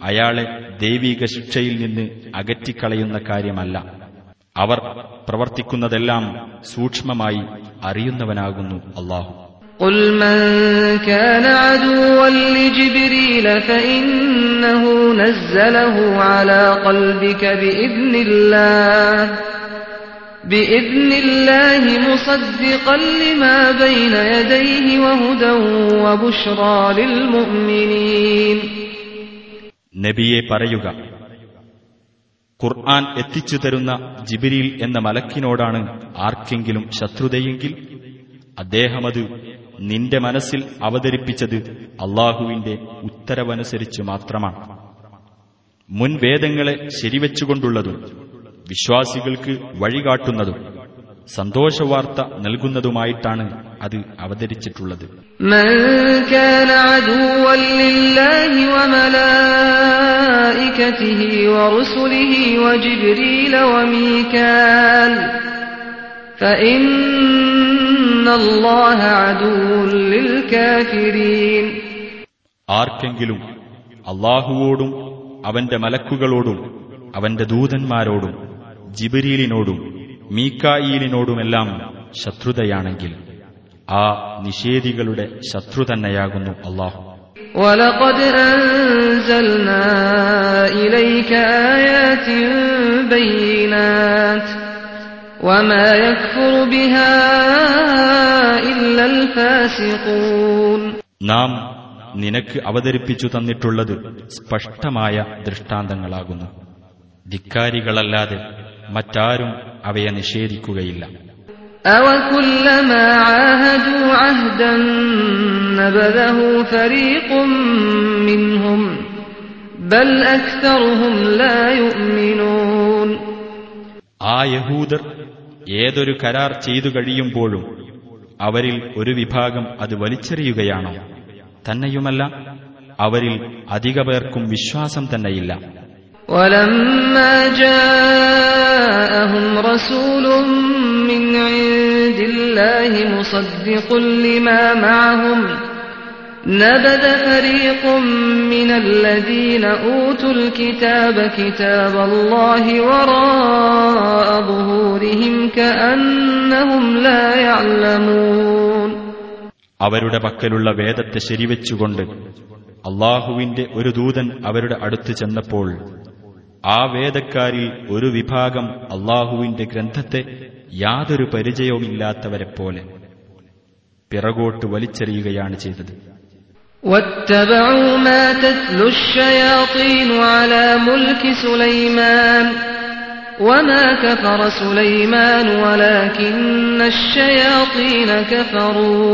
അയാളെ ദൈവിക ശിക്ഷയിൽ നിന്ന് അകറ്റിക്കളയുന്ന കാര്യമല്ല. അവർ പ്രവർത്തിക്കുന്നതെല്ലാം സൂക്ഷ്മമായി അറിയുന്നവനാകുന്നു അള്ളാഹു قل من كان عدوا لجبريل فإنه نزله على قلبك بإذن الله بإذن الله مصدقا لما بين يديه وهدى وبشرى للمؤمنين നബിയെ പറയുക ഖുർആൻ എത്തിച്ചു തരുന്ന ജിബിരിൽ എന്ന മലക്കിനോടാണ് ആർക്കെങ്കിലും ശത്രുതയെങ്കിൽ അദ്ദേഹമത് നിന്റെ മനസ്സിൽ അവതരിപ്പിച്ചത് അള്ളാഹുവിന്റെ ഉത്തരവനുസരിച്ച് മാത്രമാണ്. മുൻ വേദങ്ങളെ ശരിവെച്ചുകൊണ്ടുള്ളതും വിശ്വാസികൾക്ക് വഴികാട്ടുന്നതും സന്തോഷവാർത്ത നൽകുന്നതുമായിട്ടാണ് അത് അവതരിച്ചിട്ടുള്ളത്. ആർക്കെങ്കിലും അള്ളാഹുവോടും അവന്റെ മലക്കുകളോടും അവന്റെ ദൂതന്മാരോടും ജിബരീലിനോടും മീക്കായിലിനോടുമെല്ലാം ശത്രുതയാണെങ്കിൽ ആ നിഷേധികളുടെ ശത്രു തന്നെയാകുന്നു അള്ളാഹു ولقد أنزلنا إليك آيات بينات وما يكفر بها إلا الفاسقون നാം നിനക്ക് അവതരിപ്പിച്ചു തന്നിട്ടുള്ളത് സ്പഷ്ടമായ ദൃഷ്ടാന്തങ്ങളാകുന്നു ധിക്കാരികളല്ലാതെ മറ്റാരും അവയെ നിഷേധിക്കുകയില്ല أوكلما عاهدوا عهدا نبذه فريق منهم بل أكثرهم لا يؤمنون ആ യഹൂദർ ഏതൊരു കരാർ ചെയ്തു കഴിയുമ്പോഴും അവരിൽ ഒരു വിഭാഗം അത് വലിച്ചെറിയുകയാണോ തന്നെയുമല്ല അവരിൽ അധിക പേർക്കും വിശ്വാസം തന്നെയില്ല ولما جاءهم رسول من عند الله مصدق لما معهم نبذ فريق من الذين أوتوا الكتاب كتاب الله وراء ظهورهم كأنهم لا يعلمون അവരുടെ പക്കലുള്ള വേദത്തെ ശരിവെച്ചുകൊണ്ട് അള്ളാഹുവിന്റെ ഒരു ദൂതൻ അവരുടെ അടുത്ത് ചെന്നപ്പോൾ ആ വേദക്കാരിൽ ഒരു വിഭാഗം അള്ളാഹുവിന്റെ ഗ്രന്ഥത്തെ യാതൊരു പരിചയവുമില്ലാത്തവരെപ്പോലെ പിറകോട്ട് വലിച്ചെറിയുകയാണ് ചെയ്തത് واتبعوا ما تتلو الشياطين على ملك سليمان وما كفر سليمان ولكن الشياطين كفروا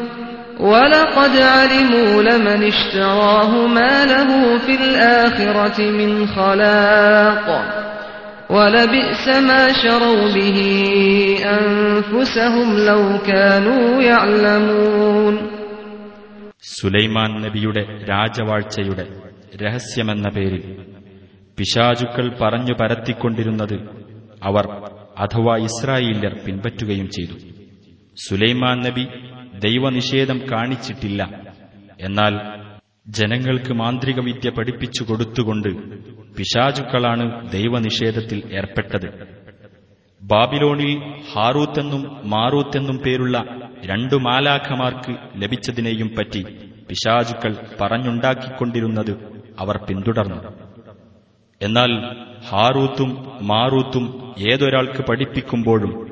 ولقد علموا لمن اشتراه ما له في الآخرة من خلاق ولبئس ما شروا به أنفسهم لو كانوا يعلمون സുലൈമാൻ നബിയുടെ രാജവാഴ്ചയുടെ രഹസ്യമെന്ന പേരിൽ പിശാചുക്കൾ പറഞ്ഞു പരത്തിക്കൊണ്ടിരുന്നത് അവർ അഥവാ ഇസ്രായേല്യർ പിൻപറ്റുകയും ചെയ്തു സുലൈമാൻ നബി ദൈവനിഷേധം കാണിച്ചിട്ടില്ല. എന്നാൽ ജനങ്ങൾക്ക് മാന്ത്രികവിദ്യ പഠിപ്പിച്ചു കൊടുത്തുകൊണ്ട് പിശാചുക്കളാണ് ദൈവനിഷേധത്തിൽ ഏർപ്പെട്ടത്. ബാബിലോണിൽ ഹാറൂത്തെന്നും മാറൂത്തെന്നും പേരുള്ള രണ്ടു മാലാഖമാർക്ക് ലഭിച്ചതിനെയും പറ്റി പിശാചുക്കൾ പറഞ്ഞുണ്ടാക്കിക്കൊണ്ടിരുന്നത് അവർ പിന്തുടർന്നു. എന്നാൽ ഹാറൂത്തും മാറൂത്തും ഏതൊരാൾക്ക് പഠിപ്പിക്കുമ്പോഴും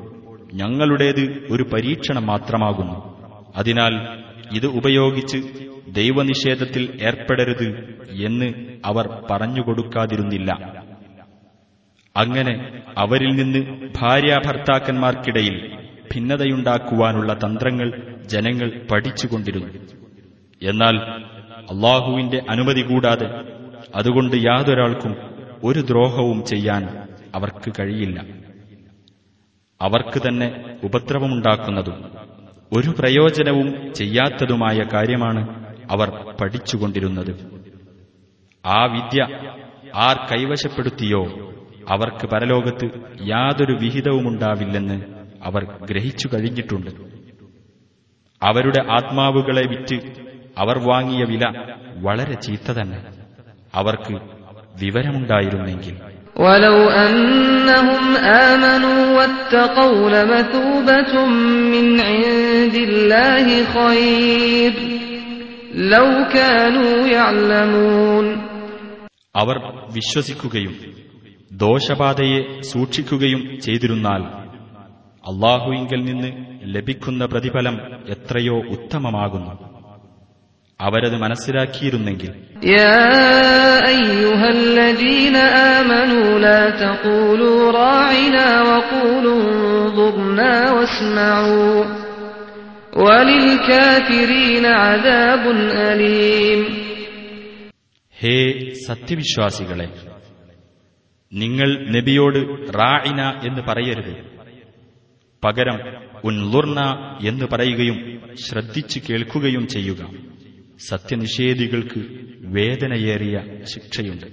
ഞങ്ങളുടേത് ഒരു പരീക്ഷണം മാത്രമാകുന്നു. അതിനാൽ ഇത് ഉപയോഗിച്ച് ദൈവനിഷേധത്തിൽ ഏർപ്പെടരുത് എന്ന് അവർ പറഞ്ഞുകൊടുക്കാതിരുന്നില്ല. അങ്ങനെ അവരിൽ നിന്ന് ഭാര്യാഭർത്താക്കന്മാർക്കിടയിൽ ഭിന്നതയുണ്ടാക്കുവാനുള്ള തന്ത്രങ്ങൾ ജനങ്ങൾ പഠിച്ചുകൊണ്ടിരുന്നു. എന്നാൽ അള്ളാഹുവിന്റെ അനുമതി കൂടാതെ അതുകൊണ്ട് യാതൊരാൾക്കും ഒരു ദ്രോഹവും ചെയ്യാൻ അവർക്ക് കഴിയില്ല. അവർക്ക് തന്നെ ഉപദ്രവമുണ്ടാക്കുന്നതും ഒരു പ്രയോജനവും ചെയ്യാത്തതുമായ കാര്യമാണ് അവർ പഠിച്ചുകൊണ്ടിരുന്നത്. ആ വിദ്യ ആർ കൈവശപ്പെടുത്തിയോ അവർക്ക് പരലോകത്ത് യാതൊരു വിഹിതവുമുണ്ടാവില്ലെന്ന് അവർ ഗ്രഹിച്ചു കഴിഞ്ഞിട്ടുണ്ട്. അവരുടെ ആത്മാവുകളെ വിറ്റ് അവർ വാങ്ങിയ വില വളരെ ചീത്ത തന്നെ. അവർക്ക് വിവരമുണ്ടായിരുന്നെങ്കിൽ ولو أنهم آمنوا واتقوا لمثوبة من عند الله خير لو كانوا يعلمون അവർ വിശ്വസിക്കുകയും ദോഷബാധയെ സൂക്ഷിക്കുകയും ചെയ്തിരുന്നാൽ അള്ളാഹുവിങ്കിൽ നിന്ന് ലഭിക്കുന്ന പ്രതിഫലം എത്രയോ ഉത്തമമാകുന്നു അവരത് മനസ്സിലാക്കിയിരുന്നെങ്കിൽ. ഹേ സത്യവിശ്വാസികളെ നിങ്ങൾ നബിയോട് റായിന എന്ന് പറയരുത്. പകരം ഉൻലുർണ എന്ന് പറയുകയും ശ്രദ്ധിച്ചു കേൾക്കുകയും ചെയ്യുക. സത്യനിഷേധികൾക്ക് വേദനയേറിയ ശിക്ഷയുണ്ട്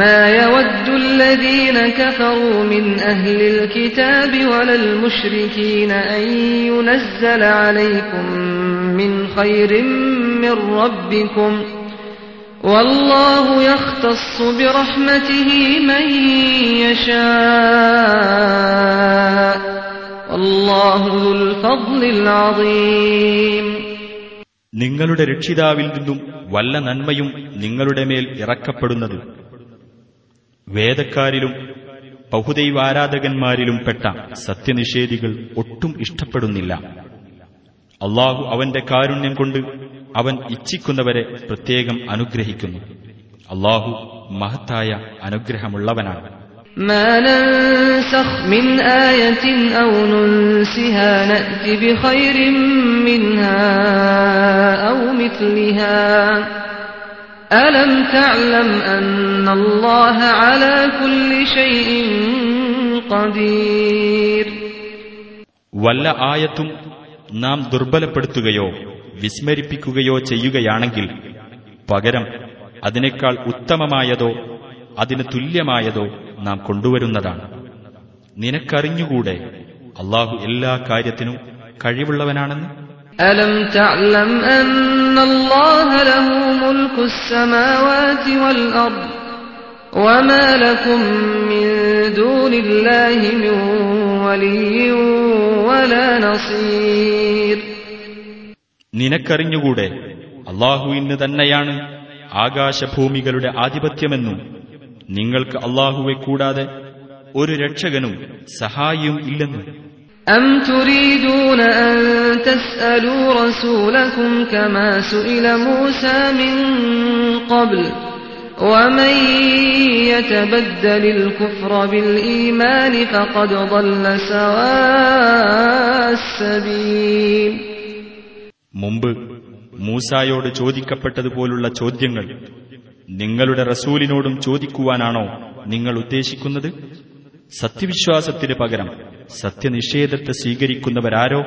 ما يود الذين كفروا من أهل الكتاب ولا المشركين أن ينزل عليكم من خير من ربكم والله يختص برحمته من يشاء والله ذو الفضل العظيم നിങ്ങളുടെ രക്ഷിതാവിൽ നിന്നും വല്ല നന്മയും നിങ്ങളുടെ മേൽ ഇറക്കപ്പെടുന്നത്. വേദക്കാരിലും ബഹുദൈവാരാധകന്മാരിലും പെട്ട സത്യനിഷേധികൾ ഒട്ടും ഇഷ്ടപ്പെടുന്നില്ല. അള്ളാഹു അവന്റെ കാരുണ്യം കൊണ്ട് അവൻ ഇച്ഛിക്കുന്നവരെ പ്രത്യേകം അനുഗ്രഹിക്കുന്നു. അള്ളാഹു മഹത്തായ അനുഗ്രഹമുള്ളവനാണ്. ما ننسخ من آية أو ننسها نأت بخير منها أو مثلها ألم تعلم أن الله على كل شيء قدير വല്ല ആയത്തും നാം ദുർബലപ്പെടുത്തുകയോ വിസ്മരിപ്പിക്കുകയോ ചെയ്യുകയാണെങ്കിൽ പകരം അതിനേക്കാൾ ഉത്തമമായതോ അതിന് തുല്യമായതോ നാം കൊണ്ടുവരുന്നതാണ്. നിനക്കറിഞ്ഞുകൂടെ അള്ളാഹു എല്ലാ കാര്യത്തിനും കഴിവുള്ളവനാണെന്ന്? അലം തഅലം അന്നല്ലാഹ ലഹു മുൽക്കു സ്സമാവാതി വൽ അർദ് വമാ ലക്കും മിൻ ദൂനില്ലാഹി മിൻ വലിയ്യ വലാ നസീർ. നിനക്കറിഞ്ഞുകൂടെ അള്ളാഹുവിന് തന്നെയാണ് ആകാശഭൂമികളുടെ ആധിപത്യമെന്നും നിങ്ങൾക്ക് അള്ളാഹുവെ കൂടാതെ ഒരു രക്ഷകനും സഹായിയും ഇല്ലെന്നും أم تريدون أن تسألوا رسولكم كما سئل موسى من قبل ومن يتبدل الكفر بالإيمان فقد ضل سواء السبيل മുമ്പ് മൂസായോട് ചോദിക്കപ്പെട്ടതുപോലുള്ള ചോദ്യങ്ങൾ നിങ്ങളുടെ റസൂലിനോടും ചോദിക്കുവാനാണോ നിങ്ങൾ ഉദ്ദേശിക്കുന്നത് സത്യവിശ്വാസത്തിന് പകരം സത്യനിഷേധത്തെ സ്വീകരിക്കുന്നവരാരോ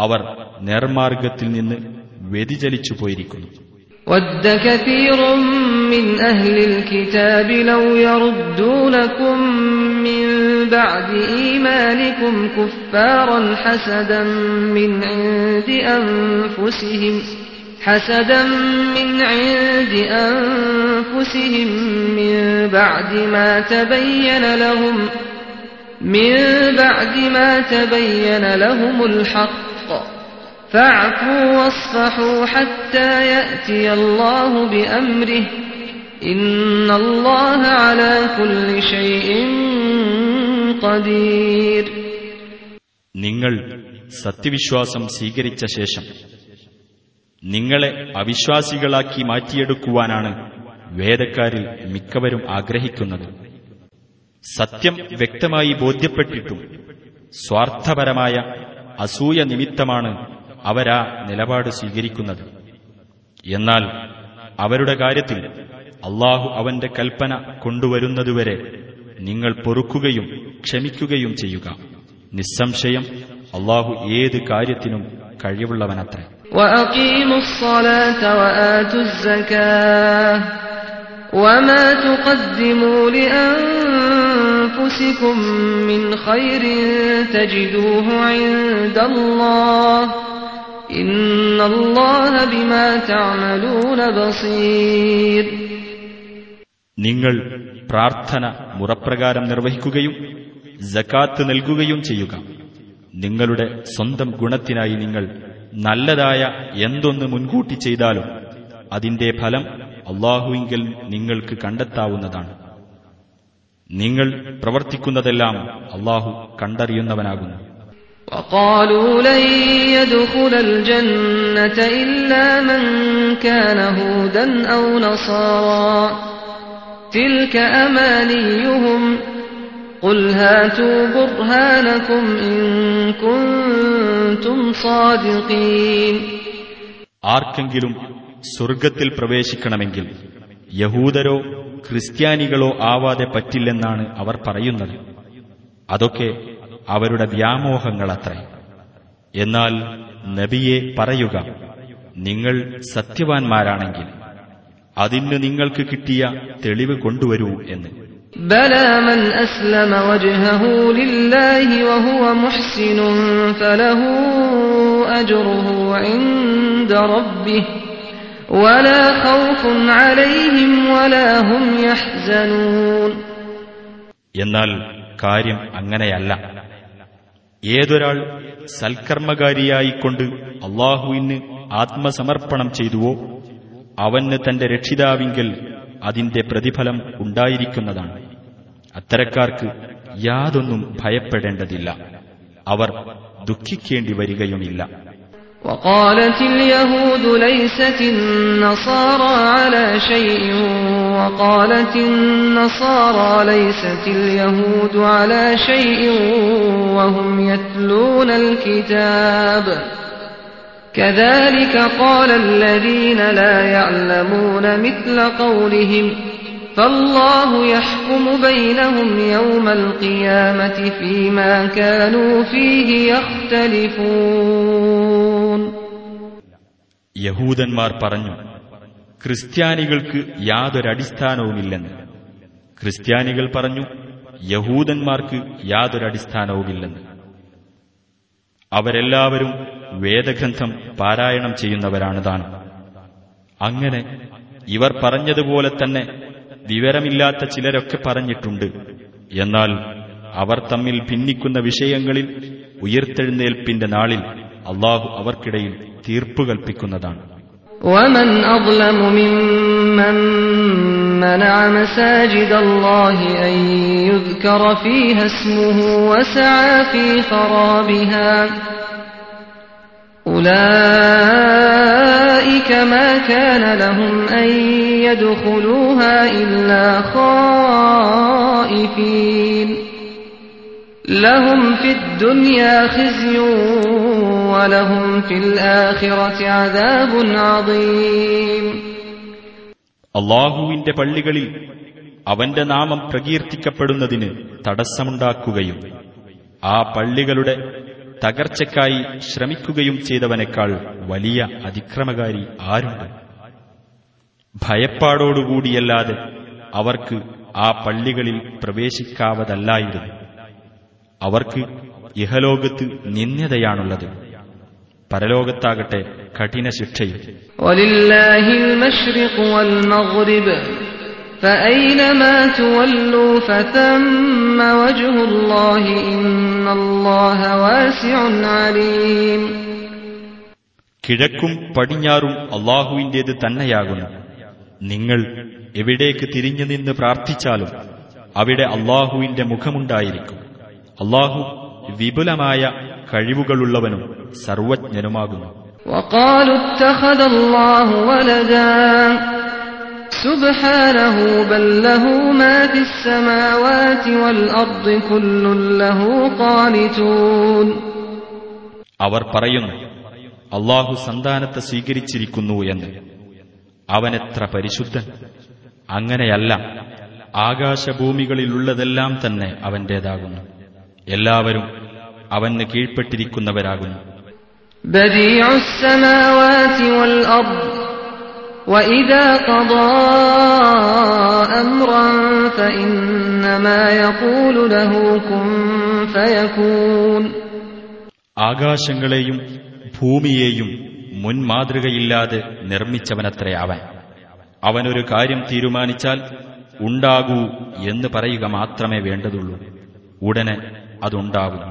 അവർ നേർമാർഗത്തിൽ നിന്ന് വ്യതിചലിച്ചു പോയിരിക്കുന്നു ود كثير من أهل الكتاب لو يردونكم من بعد إيمانكم كفارا حسدا من عند أنفسهم حسدا من عند أنفسهم من بعد ما تبين لهم من بعد ما تبين لهم الحق فاعفوا واصفحوا حتى يأتي الله بأمره إن الله على كل شيء قدير നിങ്ങൾ സത്യവിശ്വാസം സ്വീകരിച്ച ശേഷം നിങ്ങളെ അവിശ്വാസികളാക്കി മാറ്റിയെടുക്കുവാനാണ് വേദക്കാരിൽ മിക്കവരും ആഗ്രഹിക്കുന്നത്. സത്യം വ്യക്തമായി ബോധ്യപ്പെട്ടിട്ടും സ്വാർത്ഥപരമായ അസൂയ നിമിത്തമാണ് അവരാ നിലപാട് സ്വീകരിക്കുന്നത്. എന്നാൽ അവരുടെ കാര്യത്തിൽ അള്ളാഹു അവന്റെ കൽപ്പന കൊണ്ടുവരുന്നതുവരെ നിങ്ങൾ പൊറുക്കുകയും ക്ഷമിക്കുകയും ചെയ്യുക. നിസ്സംശയം അള്ളാഹു ഏത് കാര്യത്തിനും കഴിവുള്ളവനത്രേ. وأقيموا الصلاة وآتوا الزكاة وما تقدموا لأنفسكم من خير تجدوه عند الله إن الله بما تعملون بصير നിങ്ങൾ പ്രാർത്ഥന മുറപ്രകാരം നിർവഹിക്കുകയും ജക്കാത്ത് നൽകുകയും ചെയ്യുക നിങ്ങളുടെ സ്വന്തം ഗുണത്തിനായി നിങ്ങൾ നല്ലതായ എന്തൊന്ന് മുൻകൂട്ടി ചെയ്താലും അതിന്റെ ഫലം അള്ളാഹുവിങ്കിൽ നിങ്ങൾക്ക് കണ്ടെത്താവുന്നതാണ് നിങ്ങൾ പ്രവർത്തിക്കുന്നതെല്ലാം അള്ളാഹു കണ്ടറിയുന്നവനാകുന്നു وقالوا لن يدخل الجنة إلا من كان هودا أو نصارى تلك أمانيهم قل هاتوا برهانكم إن كنتم صادقين ആർക്കെങ്കിലും സ്വർഗത്തിൽ പ്രവേശിക്കണമെങ്കിൽ യഹൂദരോ ക്രിസ്ത്യാനികളോ ആവാതെ പറ്റില്ലെന്നാണ് അവർ പറയുന്നത് അതൊക്കെ അവരുടെ വ്യാമോഹങ്ങളത്രേ എന്നാൽ നബിയെ പറയുക നിങ്ങൾ സത്യവാൻമാരാണെങ്കിൽ അതിന് നിങ്ങൾക്ക് കിട്ടിയ തെളിവ് കൊണ്ടുവരൂ എന്ന് بلى من أسلم وجهه لله وهو محسن فله أجره عند ربه ولا خوف عليهم ولا هم يحزنون എന്നാൽ കാര്യം അങ്ങനെയല്ല ഏതൊരാൾ സൽക്കർമ്മകാരിയായിക്കൊണ്ട് അള്ളാഹുവിന് ആത്മസമർപ്പണം ചെയ്തുവോ അവന് തന്റെ രക്ഷിതാവിങ്കിൽ അതിന്റെ പ്രതിഫലം ഉണ്ടായിരിക്കുന്നതാണ് അത്തരക്കാർക്ക് യാതൊന്നും ഭയപ്പെടേണ്ടതില്ല അവർ ദുഃഖിക്കേണ്ടി വരികയുമില്ല وقالت اليهود ليست النصارى على شيء وقالت النصارى ليست اليهود على شيء وهم يتلون الكتاب كذلك قال الذين لا يعلمون مثل قولهم فالله يحكم بينهم يوم القيامة فيما كانوا فيه يختلفون യഹൂദന്മാർ പറഞ്ഞു ക്രിസ്ത്യാനികൾക്ക് യാതൊരടിസ്ഥാനവുമില്ലെന്ന് ക്രിസ്ത്യാനികൾ പറഞ്ഞു യഹൂദന്മാർക്ക് യാതൊരടിസ്ഥാനവുമില്ലെന്ന് അവരെല്ലാവരും വേദഗ്രന്ഥം പാരായണം ചെയ്യുന്നവരാണ് താൻ അങ്ങനെ ഇവർ പറഞ്ഞതുപോലെ തന്നെ വിവരമില്ലാത്ത ചിലരൊക്കെ പറഞ്ഞിട്ടുണ്ട് എന്നാൽ അവർ തമ്മിൽ ഭിന്നിക്കുന്ന വിഷയങ്ങളിൽ ഉയർത്തെഴുന്നേൽപ്പിന്റെ നാളിൽ അള്ളാഹു അവർക്കിടയിൽ തീർപ്പ് കൽപ്പിക്കുന്നതാണ് ومن أظلم ممن منع مساجد الله أن يذكر فيها اسمه وسعى في خرابها أولئك ما كان لهم أن يدخلوها إلا خائفين لهم في الدنيا خزي ولهم في الآخرة عذاب عظيم അള്ളാഹുവിന്റെ പള്ളികളിൽ അവന്റെ നാമം പ്രകീർത്തിക്കപ്പെടുന്നതിന് തടസ്സമുണ്ടാക്കുകയും ആ പള്ളികളുടെ തകർച്ചയ്ക്കായി ശ്രമിക്കുകയും ചെയ്തവനേക്കാൾ വലിയ അതിക്രമകാരി ആരുണ്ട് ഭയപ്പാടോടുകൂടിയല്ലാതെ അവർക്ക് ആ പള്ളികളിൽ പ്രവേശിക്കാവതല്ലായിരുന്നു. അവർക്ക് ഇഹലോകത്ത് നിന്ദ്യതയാണുള്ളത്. പരലോകത്താകട്ടെ കഠിന ശിക്ഷയും فأينما تولوا فثم وجه الله إن الله واسع عليم കിഴക്കും പടിഞ്ഞാറും അള്ളാഹുവിന്റേത് തന്നെയാകുന്നു നിങ്ങൾ എവിടേക്ക് തിരിഞ്ഞു നിന്ന് പ്രാർത്ഥിച്ചാലും അവിടെ അള്ളാഹുവിന്റെ മുഖമുണ്ടായിരിക്കും അള്ളാഹു വിപുലമായ കഴിവുകളുള്ളവനും സർവജ്ഞനുമാകുന്നു وقالوا اتخذ الله ولدا سبحانه بل له ما في السماوات والأرض كل له قانتون അവർ പറയുന്നു അള്ളാഹു സന്താനത്തെ സ്വീകരിച്ചിരിക്കുന്നു എന്ന് അവനെത്ര പരിശുദ്ധൻ അങ്ങനെയല്ല ആകാശഭൂമികളിലുള്ളതെല്ലാം തന്നെ അവന്റേതാകുന്നു എല്ലാവരും അവന് കീഴ്പ്പെട്ടിരിക്കുന്നവരാകുന്നു بديع السماوات والأرض وإذا قضى أمرا فإنما يقول له كن فيكون ആകാശങ്ങളെയും ഭൂമിയെയും മുൻമാതൃകയില്ലാതെ നിർമ്മിച്ചവനത്രേ അവൻ അവനൊരു കാര്യം തീരുമാനിച്ചാൽ ഉണ്ടാകൂ എന്ന് പറയുക മാത്രമേ വേണ്ടതുള്ളൂ ഉടനെ അതുണ്ടാകുന്നു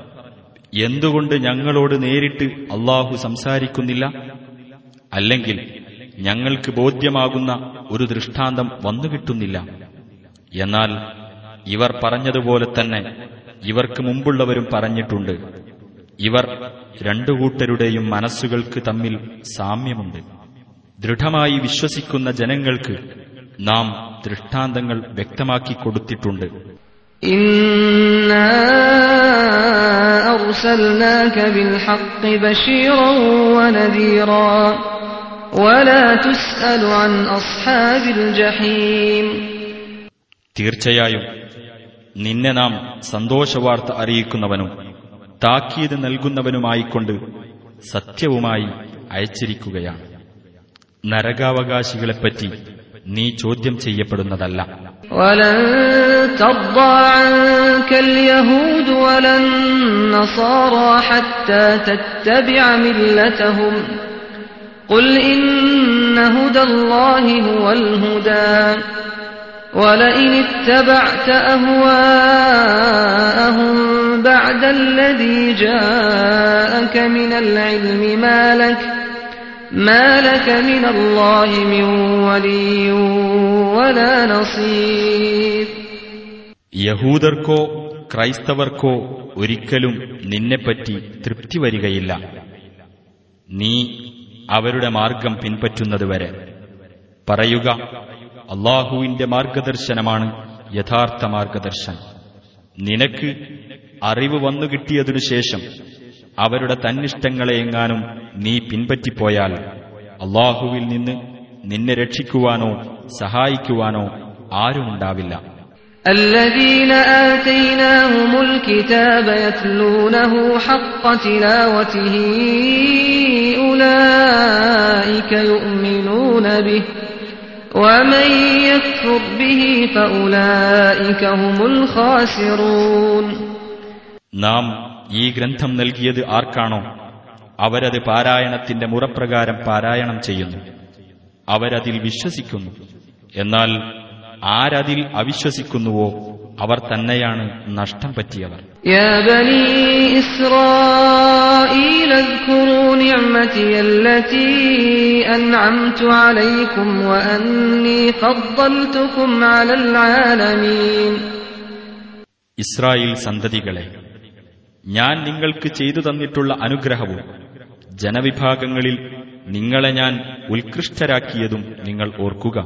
എന്തുകൊണ്ട് ഞങ്ങളോട് നേരിട്ട് അള്ളാഹു സംസാരിക്കുന്നില്ല? അല്ലെങ്കിൽ ഞങ്ങൾക്ക് ബോധ്യമാകുന്ന ഒരു ദൃഷ്ടാന്തം വന്നുകിട്ടുന്നില്ല എന്നാൽ ഇവർ പറഞ്ഞതുപോലെ തന്നെ ഇവർക്ക് മുമ്പുള്ളവരും പറഞ്ഞിട്ടുണ്ട്. ഇവർ രണ്ടു കൂട്ടരുടെയും മനസ്സുകൾക്ക് തമ്മിൽ സാമ്യമുണ്ട്. ദൃഢമായി വിശ്വസിക്കുന്ന ജനങ്ങൾക്ക് നാം ദൃഷ്ടാന്തങ്ങൾ വ്യക്തമാക്കി കൊടുത്തിട്ടുണ്ട്. إنا أرسلناك بالحق بشيرا ونذيرا ولا تسأل عن أصحاب الجحيم തീർച്ചയായും നിന്നെ നാം സന്തോഷവാർത്ത അറിയിക്കുന്നവനും താക്കീത് നൽകുന്നവനുമായിക്കൊണ്ട് സത്യവുമായി അയച്ചിരിക്കുകയാണ് നരകാവകാശികളെപ്പറ്റി നീ ചോദ്യം ചെയ്യപ്പെടുന്നതല്ല ولن ترضى عنك اليهود ولا النصارى حتى تتبع ملتهم قل إن هدى الله هو الهدى ولئن اتبعت أهواءهم بعد الذي جاءك من العلم ما لك ما لك من الله من ولي ولا نصير യഹൂദർക്കോ ക്രൈസ്തവർക്കോ ഒരിക്കലും നിന്നെപ്പറ്റി തൃപ്തി വരികയില്ല നീ അവരുടെ മാർഗം പിൻപറ്റുന്നതുവരെ പറയുക അള്ളാഹുവിന്റെ മാർഗദർശനമാണ് യഥാർത്ഥ മാർഗദർശനം നിനക്ക് അറിവ് വന്നു കിട്ടിയതിനു ശേഷം അവരുടെ തന്നിഷ്ടങ്ങളെ എങ്ങാനും നീ പിൻപറ്റിപ്പോയാൽ അള്ളാഹുവിൽ നിന്ന് നിന്നെ രക്ഷിക്കുവാനോ സഹായിക്കുവാനോ ആരുമുണ്ടാവില്ല الذين آتيناهم الكتاب يتلونه حق تلاوته أولئك يؤمنون به ومن يكفر به فأولئك هم الخاسرون നാം ഈ ഗ്രന്ഥം നൽകിയത് ആർക്കാണോ? അവരത് പാരായണത്തിന്റെ മുറപ്രകാരം പാരായണം ചെയ്യുന്നു. അവരതിൽ വിശ്വസിക്കുന്നു. എന്നാൽ ആരതിൽ അവിശ്വസിക്കുന്നുവോ? അവർ തന്നെയാണ് നഷ്ടം പറ്റിയവർ. ഇസ്രായേൽ സന്തതികളെ ഞാൻ നിങ്ങൾക്ക് ചെയ്തു തന്നിട്ടുള്ള അനുഗ്രഹവും ജനവിഭാഗങ്ങളിൽ നിങ്ങളെ ഞാൻ ഉത്കൃഷ്ടരാക്കിയതും നിങ്ങൾ ഓർക്കുക.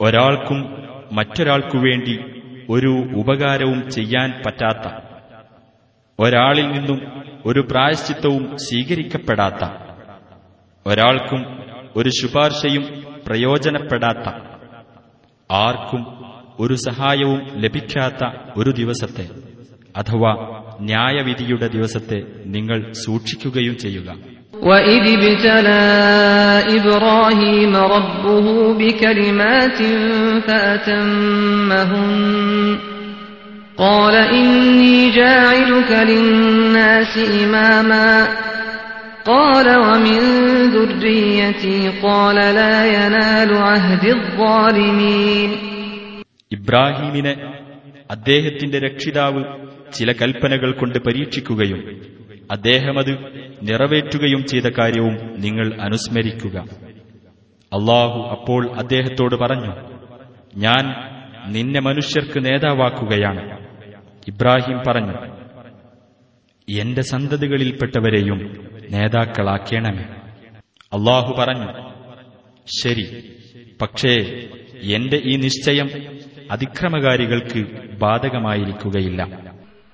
ഒരാൾക്കും മറ്റൊരാൾക്കു വേണ്ടി ഒരു ഉപകാരവും ചെയ്യാൻ പറ്റാത്ത ഒരാളിൽ നിന്നും ഒരു പ്രായശ്ചിത്തവും സ്വീകരിക്കപ്പെടാത്ത ഒരാൾക്കും ഒരു ശുപാർശയും പ്രയോജനപ്പെടാത്ത ആർക്കും ഒരു സഹായവും ലഭിക്കാത്ത ഒരു ദിവസത്തെ അഥവാ ന്യായവിധിയുടെ ദിവസത്തെ നിങ്ങൾ സൂക്ഷിക്കുകയും ചെയ്യുക. وإذ ابتلى إبراهيم ربه بكلمات فأتمهن قال إني جاعلك للناس إماما قال ومن ذريتي قال لا ينال عهد الظالمين ഇബ്രാഹീമിനെ അദ്ദേഹത്തിന്റെ രക്ഷിതാവ് ചില കൽപ്പനകൾ കൊണ്ട് പരീക്ഷിക്കുകയും അദ്ദേഹമത് നിറവേറ്റുകയും ചെയ്ത കാര്യവും നിങ്ങൾ അനുസ്മരിക്കുക. അള്ളാഹു അപ്പോൾ അദ്ദേഹത്തോട് പറഞ്ഞു ഞാൻ നിന്നെ മനുഷ്യർക്ക് നേതാവാക്കുകയാണ്. ഇബ്രാഹിം പറഞ്ഞു എന്റെ സന്തതികളിൽപ്പെട്ടവരെയും നേതാക്കളാക്കേണമേ. അള്ളാഹു പറഞ്ഞു ശരി പക്ഷേ എന്റെ ഈ നിശ്ചയം അതിക്രമകാരികൾക്ക് ബാധകമായിരിക്കുകയില്ല.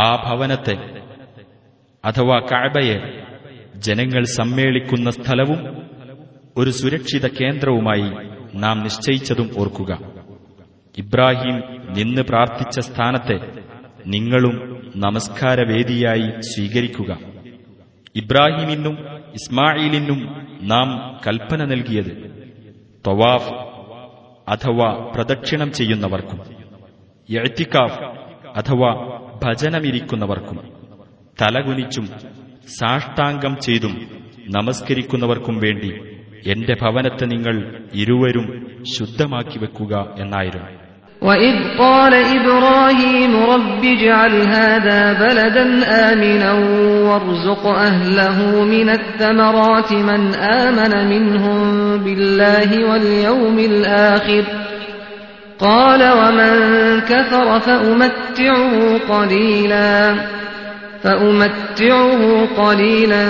ആ ഭവനത്തെ അഥവാ കഅബയെ ജനങ്ങൾ സമ്മേളിക്കുന്ന സ്ഥലവും ഒരു സുരക്ഷിത കേന്ദ്രവുമായി നാം നിശ്ചയിച്ചതും ഓർക്കുക. ഇബ്രാഹിം നിന്ന് പ്രാർത്ഥിച്ച സ്ഥാനത്തെ നിങ്ങളും നമസ്കാരവേദിയായി സ്വീകരിക്കുക. ഇബ്രാഹിമിനും ഇസ്മായിലിനും നാം കൽപ്പന നൽകിയത് തവാഫ് അഥവാ പ്രദക്ഷിണം ചെയ്യുന്നവർക്കും എഴുത്തിക്കാഫ് അഥവാ ഭജനമിരിക്കുന്നവർക്കും തലകുനിച്ചും സാഷ്ടാംഗം ചെയ്തും നമസ്കരിക്കുന്നവർക്കും വേണ്ടി എന്റെ ഭവനത്തെ നിങ്ങൾ ഇരുവരും ശുദ്ധമാക്കി വെക്കുക എന്നായിരുന്നു وإذ قال إبراهيم رب اجعل هذا بلدا آمنا وارزق أهله من الثمرات من آمن منهم بالله واليوم الآخر قال ومن كفر فأمتعه قليلا فأمتعه قليلا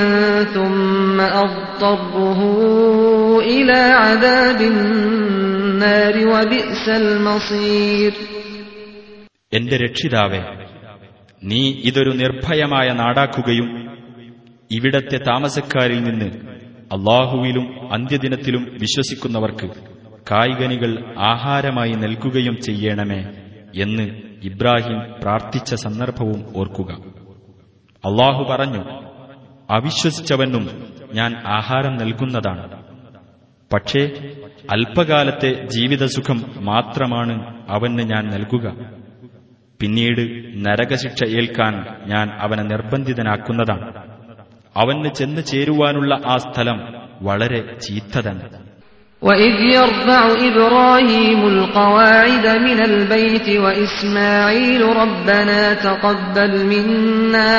ثم أضطره إلى عذاب النار وبئس المصير എന്റെ രക്ഷിതാവേ നീ ഇതൊരു നിർഭയമായ നാടാക്കുകയും ഇവിടത്തെ താമസക്കാരിൽ നിന്ന് അള്ളാഹുവിലും അന്ത്യദിനത്തിലും വിശ്വസിക്കുന്നവർക്ക് കായികനികൾ ആഹാരമായി നൽകുകയും ചെയ്യണമേ എന്ന് ഇബ്രാഹിം പ്രാർത്ഥിച്ച സന്ദർഭവും ഓർക്കുക. അള്ളാഹു പറഞ്ഞു അവിശ്വസിച്ചവനും ഞാൻ ആഹാരം നൽകുന്നതാണ്. പക്ഷേ അല്പകാലത്തെ ജീവിതസുഖം മാത്രമാണ് അവന് ഞാൻ നൽകുക. പിന്നീട് നരകശിക്ഷ ഏൽക്കാൻ ഞാൻ അവനെ നിർബന്ധിതനാക്കുന്നതാണ്. അവന് ചെന്നു ചേരുവാനുള്ള ആ സ്ഥലം വളരെ ചീത്ത وإذ يرفع إبراهيم القواعد من البيت وإسماعيل ربنا تقبل منا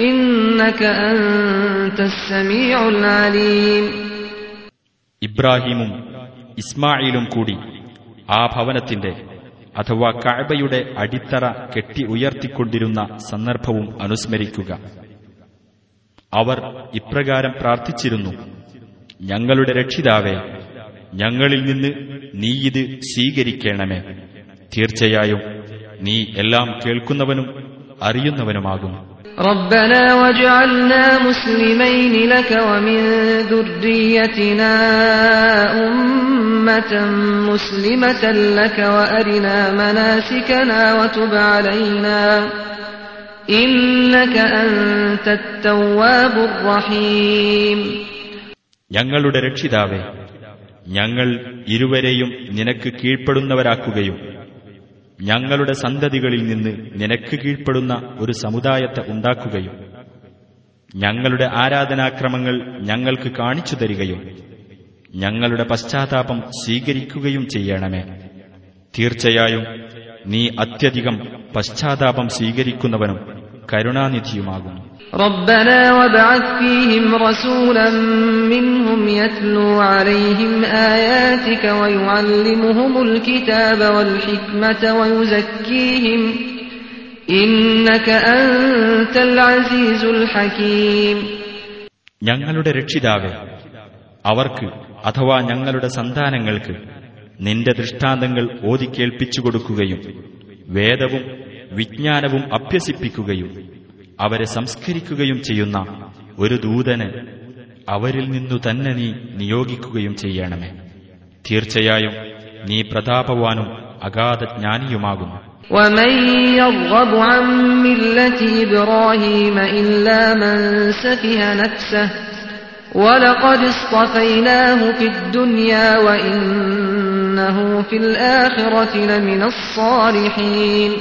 إنك أنت السميع العليم ഇബ്രാഹീമും ഇസ്മായിലും കൂടി ആ ഭവനത്തിന്റെ അഥവാ കഅബയുടെ അടിത്തറ കെട്ടി ഉയർത്തിക്കൊണ്ടിരുന്ന സന്ദർഭവും അനുസ്മരിക്കുക അവർ ഇപ്രകാരം പ്രാർത്ഥിച്ചിരുന്നു ഞങ്ങളുടെ രക്ഷിതാവേ ഞങ്ങളിൽ നിന്ന് നീ ഇത് സ്വീകരിക്കണമേ തീർച്ചയായും നീ എല്ലാം കേൾക്കുന്നവനും അറിയുന്നവനുമാകുന്നു ربنا واجعلنا مسلمين لك ومن ذريتنا أمة مسلمة لك وأرنا مناسكنا وتب علينا إنك أنت التواب الرحيم ഞങ്ങളുടെ രക്ഷിതാവേ ഞങ്ങൾ ഇരുവരെയും നിനക്ക് കീഴ്പ്പെടുന്നവരാക്കുകയും ഞങ്ങളുടെ സന്തതികളിൽ നിന്ന് നിനക്ക് കീഴ്പ്പെടുന്ന ഒരു സമുദായത്തെ ഉണ്ടാക്കുകയും ഞങ്ങളുടെ ആരാധനാക്രമങ്ങൾ ഞങ്ങൾക്ക് കാണിച്ചു തരികയും ഞങ്ങളുടെ പശ്ചാത്താപം സ്വീകരിക്കുകയും ചെയ്യണമേ. തീർച്ചയായും നീ അത്യധികം പശ്ചാത്താപം സ്വീകരിക്കുന്നവനും കരുണാനിധിയുമാകുന്നു ربنا وابعث فيهم رسولا منهم يتلو عليهم آياتك ويعلمهم الكتاب والحكمة ويزكيهم إنك أنت العزيز الحكيم ഞങ്ങളുടെ രക്ഷിതാവേ അവർക്ക് അഥവാ ഞങ്ങളുടെ സന്താനങ്ങൾക്ക് നിന്റെ ദൃഷ്ടാന്തങ്ങൾ ഓതിക്കേൾപ്പിച്ചു കൊടുക്കുകയും വേദവും വിജ്ഞാനവും അഭ്യസിപ്പിക്കുകയും അവരെ സംസ്കരിക്കുകയും ചെയ്യുന്ന ഒരു ദൂതന് അവരിൽ നിന്നു തന്നെ നീ നിയോഗിക്കുകയും ചെയ്യണമേ തീർച്ചയായും നീ പ്രതാപവാനും അഗാധജ്ഞാനിയുമാകുന്നു ومن يرغب عن ملة إبراهيم إلا من سفه نفسه ولقد اصطفيناه في الدنيا وإنه في الآخرة لمن الصالحين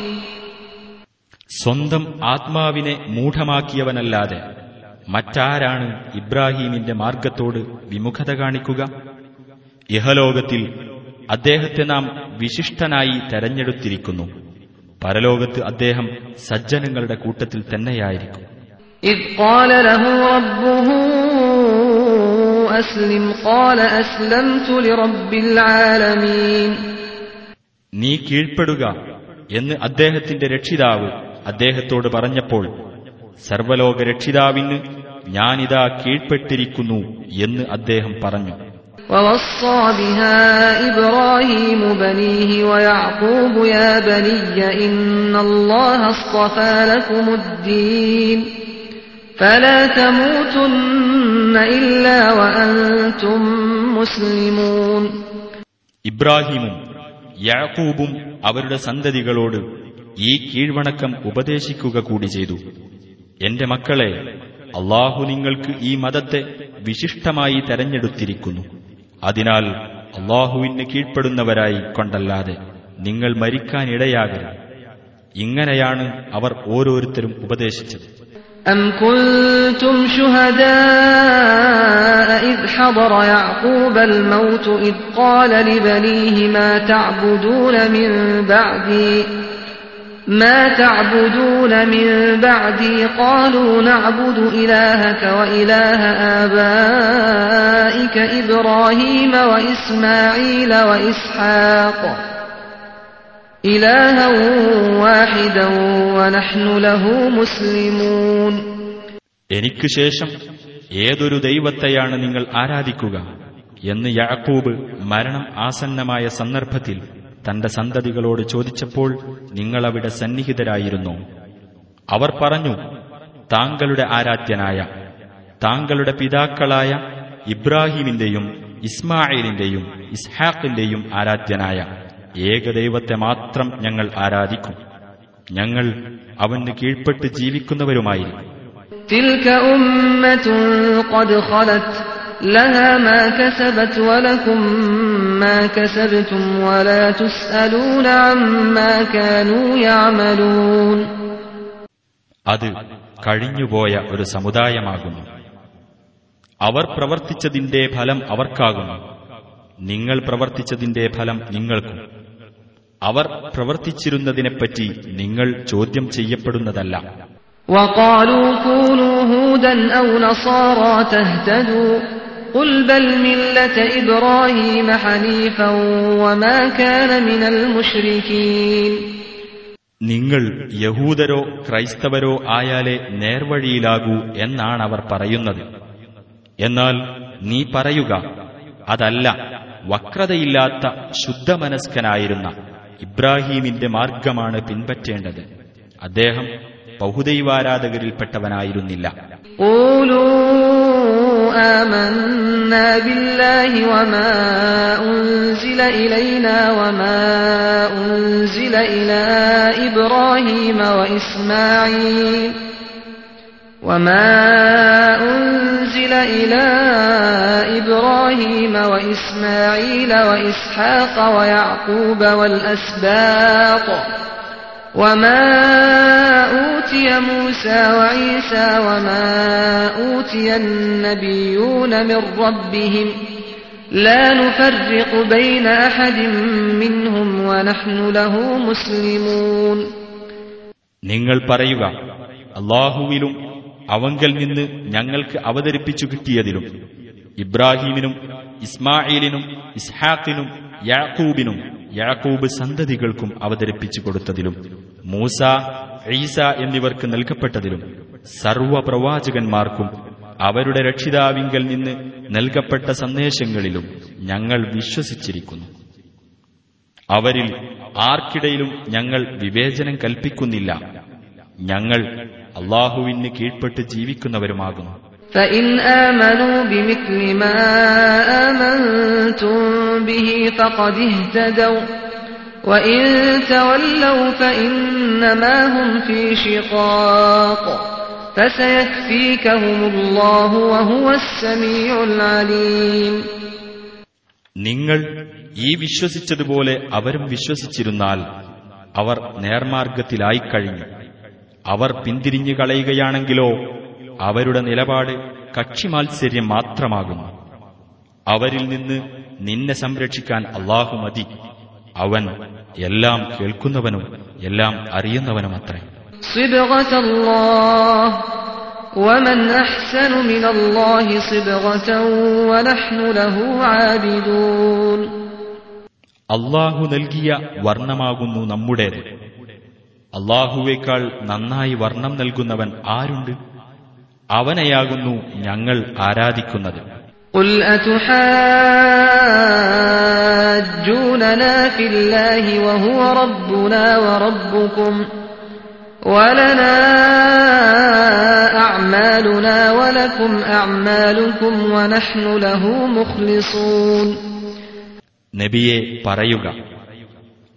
സ്വന്തം ആത്മാവിനെ മൂഢമാക്കിയവനല്ലാതെ മറ്റാരാണ് ഇബ്രാഹീമിന്റെ മാർഗത്തോട് വിമുഖത കാണിക്കുക ഇഹലോകത്തിൽ അദ്ദേഹത്തെ നാം വിശിഷ്ടനായി തെരഞ്ഞെടുത്തിരിക്കുന്നു പരലോകത്ത് അദ്ദേഹം സജ്ജനങ്ങളുടെ കൂട്ടത്തിൽ തന്നെയായിരിക്കും إذ قال له ربه أسلم قال أسلمت لرب العالمين നീ കീഴ്പ്പെടുക എന്ന് അദ്ദേഹത്തിന്റെ രക്ഷിതാവ് അദ്ദേഹത്തോട് പറഞ്ഞപ്പോൾ സർവലോക രക്ഷിതാവിന് ഞാനിതാ കീഴ്പ്പെട്ടിരിക്കുന്നു എന്ന് അദ്ദേഹം പറഞ്ഞു ووصى بها إبراهيم بنيه ويعقوب يا بني إن الله اصطفى لكم الدين فلا تموتن إلا وأنتم مسلمون ഇബ്രാഹിമും യാക്കൂബും അവരുടെ സന്തതികളോട് ഈ കീഴ്വണക്കം ഉപദേശിക്കുക കൂടി ചെയ്തു എന്റെ മക്കളെ അള്ളാഹു നിങ്ങൾക്ക് ഈ മതത്തെ വിശിഷ്ടമായി തെരഞ്ഞെടുത്തിരിക്കുന്നു അതിനാൽ അള്ളാഹുവിന് കീഴ്പ്പെടുന്നവരായി കൊണ്ടല്ലാതെ നിങ്ങൾ മരിക്കാനിടയാകരുത് ഇങ്ങനെയാണ് അവർ ഓരോരുത്തരും ഉപദേശിച്ചത് أم كنتم شهداء إذ حضر يعقوب الموت إذ قال لبنيه ما تعبدون من بعدي ما تعبدون من بعدي قالوا نعبد إلهك وإله آبائك إبراهيم وإسماعيل وإسحاق إلها واحدا ونحن له مسلمون എനിക്ക് ശേഷം ഏതൊരു ദൈവത്തെയാണ് നിങ്ങൾ ആരാധിക്കുക എന്ന് യാക്കൂബ് മരണം ആസന്നമായ സന്ദർഭത്തിൽ തന്റെ സന്തതികളോട് ചോദിച്ചപ്പോൾ നിങ്ങളവിടെ സന്നിഹിതരായിരുന്നു. അവർ പറഞ്ഞു താങ്കളുടെ ആരാധ്യനായ താങ്കളുടെ പിതാക്കളായ ഇബ്രാഹിമിന്റെയും ഇസ്മായിലിന്റെയും ഇസ്ഹാഖിന്റെയും ആരാധ്യനായ ഏകദൈവത്തെ മാത്രം ഞങ്ങൾ ആരാധിക്കും. ഞങ്ങൾ അവന് കീഴ്പ്പെട്ട് ജീവിക്കുന്നവരുമായിരിക്കും. تلك أمة قد خلت لها ما كسبت ولكم ما كسبتم ولا تسألون عما كانوا يعملون അത് കഴിഞ്ഞുപോയ ഒരു സമുദായമാകുന്നു അവർ പ്രവർത്തിച്ചതിന്റെ ഫലം അവർക്കാകുന്നു നിങ്ങൾ പ്രവർത്തിച്ചതിന്റെ ഫലം നിങ്ങൾക്കും അവർ പ്രവർത്തിച്ചിരുന്നതിനെപ്പറ്റി നിങ്ങൾ ചോദ്യം ചെയ്യപ്പെടുന്നതല്ല وقالوا كونوا هودا أو نصارى تهتدوا قل بل ملة إبراهيم حنيفا وما كان من المشركين നിങ്ങൾ യഹൂദരോ ക്രൈസ്തവരോ ആയാലേ നേർവഴിയിലാകൂ എന്നാണ് അവർ പറയുന്നത് എന്നാൽ നീ പറയുക അതല്ല വക്രതയില്ലാത്ത ശുദ്ധമനസ്കനായിരുന്ന ഇബ്രാഹീമിന്റെ മാർഗമാണ് പിൻപറ്റേണ്ടത് അദ്ദേഹം ബഹുദൈവാരാധകരിൽപ്പെട്ടവനായിരുന്നില്ല قولوا آمنا بالله وما أنزل إلينا وما أنزل إلى إبراهيم وإسماعيل وما أنزل إلى إبراهيم وإسماعيل وإسحاق ويعقوب والأسباط وما أوتي موسى وعيسى وما أوتي النبيون من ربهم لا نفرق بين أحد منهم ونحن له مسلمون നിങ്ങൾ പറയുക അള്ളാഹുവിലും അവങ്കൽ നിന്ന് ഞങ്ങൾക്ക് അവതരിപ്പിച്ചു കിട്ടിയതിലും ഇബ്രാഹീമിനും ഇസ്മായിലിനും ഇസ്ഹാഖിനും യാക്കൂബിനും യാക്കൂബ് സന്തതികൾക്കും അവതരിപ്പിച്ചു കൊടുത്തതിലും മൂസ ഈസ എന്നിവർക്ക് നൽകപ്പെട്ടതിലും സർവപ്രവാചകന്മാർക്കും അവരുടെ രക്ഷിതാവിങ്കൽ നിന്ന് നൽകപ്പെട്ട സന്ദേശങ്ങളിലും ഞങ്ങൾ വിശ്വസിച്ചിരിക്കുന്നു. അവരിൽ ആർക്കിടയിലും ഞങ്ങൾ വിവേചനം കൽപ്പിക്കുന്നില്ല. ഞങ്ങൾ അള്ളാഹുവിന് കീഴ്പ്പെട്ട് ജീവിക്കുന്നവരുമാകുന്നു. فإن آمنوا بمثل ما آمنتم به فقد اهتدوا وإن تولوا فإنما هم في شقاق فسيكفيكهم الله وهو السميع العليم നിങ്ങൾ ഈ വിശ്വസിച്ചതുപോലെ അവരും വിശ്വസിച്ചിരുന്നാൽ അവർ നേർമാർഗത്തിലായിക്കഴിഞ്ഞു അവർ പിന്തിരിഞ്ഞു കളയുകയാണെങ്കിലോ അവരുടെ നിലപാട് കക്ഷിമാത്സര്യം മാത്രമാകുന്നു അവരിൽ നിന്ന് നിന്നെ സംരക്ഷിക്കാൻ അള്ളാഹു മതി അവൻ എല്ലാം കേൾക്കുന്നവനും എല്ലാം അറിയുന്നവനുമത്രേ صبغة الله ومن أحسن من الله صبغة ونحن له عابدون അള്ളാഹു നൽകിയ വർണ്ണമാകുന്നു നമ്മുടേത് അള്ളാഹുവേക്കാൾ നന്നായി വർണ്ണം നൽകുന്നവൻ ആരുണ്ട് അവനെയാകുന്നു ഞങ്ങൾ ആരാധിക്കുന്നത് قل أتحاجوننا في الله وهو ربنا وربكم ولنا أعمالنا ولكم أعمالكم ونحن له مخلصون നബിയെ പറയുക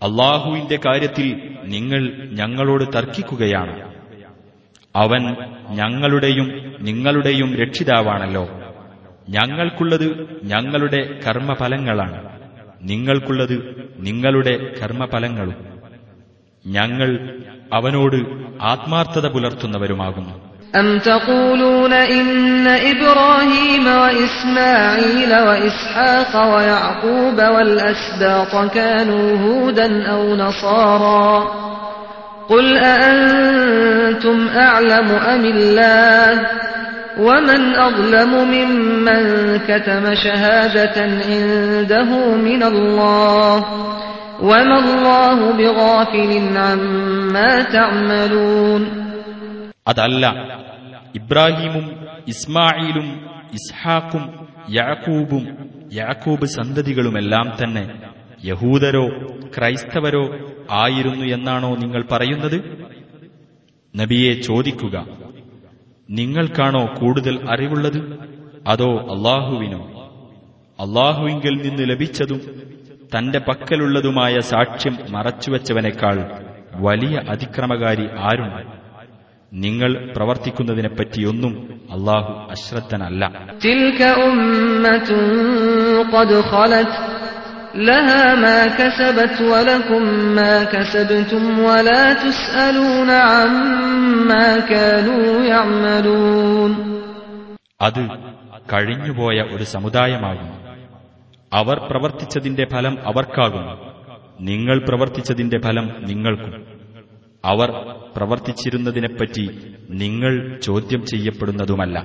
അള്ളാഹുവിന്റെ കാര്യത്തിൽ നിങ്ങൾ ഞങ്ങളോട് തർക്കിക്കുകയാണ് അവൻ ഞങ്ങളുടെയും നിങ്ങളുടെയും രക്ഷിതാവാണല്ലോ ഞങ്ങൾക്കുള്ളത് ഞങ്ങളുടെ കർമ്മഫലങ്ങളാണ് നിങ്ങൾക്കുള്ളത് നിങ്ങളുടെ കർമ്മഫലങ്ങളും ഞങ്ങൾ അവനോട് ആത്മാർത്ഥത പുലർത്തുന്നവരുമാകുന്നു أم تقولون إن إبراهيم وإسماعيل وإسحاق ويعقوب والأسباط كانوا هودا أو نصارى قل أأنتم أعلم أم الله ومن أظلم ممن كتم شهادة عنده من الله وما الله بغافل عما تعملون അതല്ല ഇബ്രാഹീമും ഇസ്മായിലും ഇസ്ഹാക്കും യാക്കൂബും യാക്കൂബ് സന്തതികളുമെല്ലാം തന്നെ യഹൂദരോ ക്രൈസ്തവരോ ആയിരുന്നു എന്നാണോ നിങ്ങൾ പറയുന്നത്? നബിയെ ചോദിക്കുക നിങ്ങൾക്കാണോ കൂടുതൽ അറിവുള്ളത്? അതോ അള്ളാഹുവിനോ? അള്ളാഹുവിങ്കിൽ നിന്ന് ലഭിച്ചതും തന്റെ പക്കലുള്ളതുമായ സാക്ഷ്യം മറച്ചുവെച്ചവനേക്കാൾ വലിയ അതിക്രമകാരി ആരുണ്ട് നിങ്ങൾ പ്രവർത്തിക്കുന്നതിനെപ്പറ്റിയൊന്നും അള്ളാഹു അശ്രദ്ധനല്ല. لها ما كسبت ولكم ما كسبتم ولا تسألون عما كانوا يعملون അത് കഴിഞ്ഞുപോയ ഒരു സമുദായമാകുന്നു അവർ പ്രവർത്തിച്ചതിന്റെ ഫലം അവർക്കാകുന്നു നിങ്ങൾ പ്രവർത്തിച്ചതിന്റെ ഫലം നിങ്ങൾക്കും അവർ പ്രവർത്തിച്ചിരുന്നതിനെപ്പറ്റി നിങ്ങൾ ചോദ്യം ചെയ്യപ്പെടുന്നതുമല്ല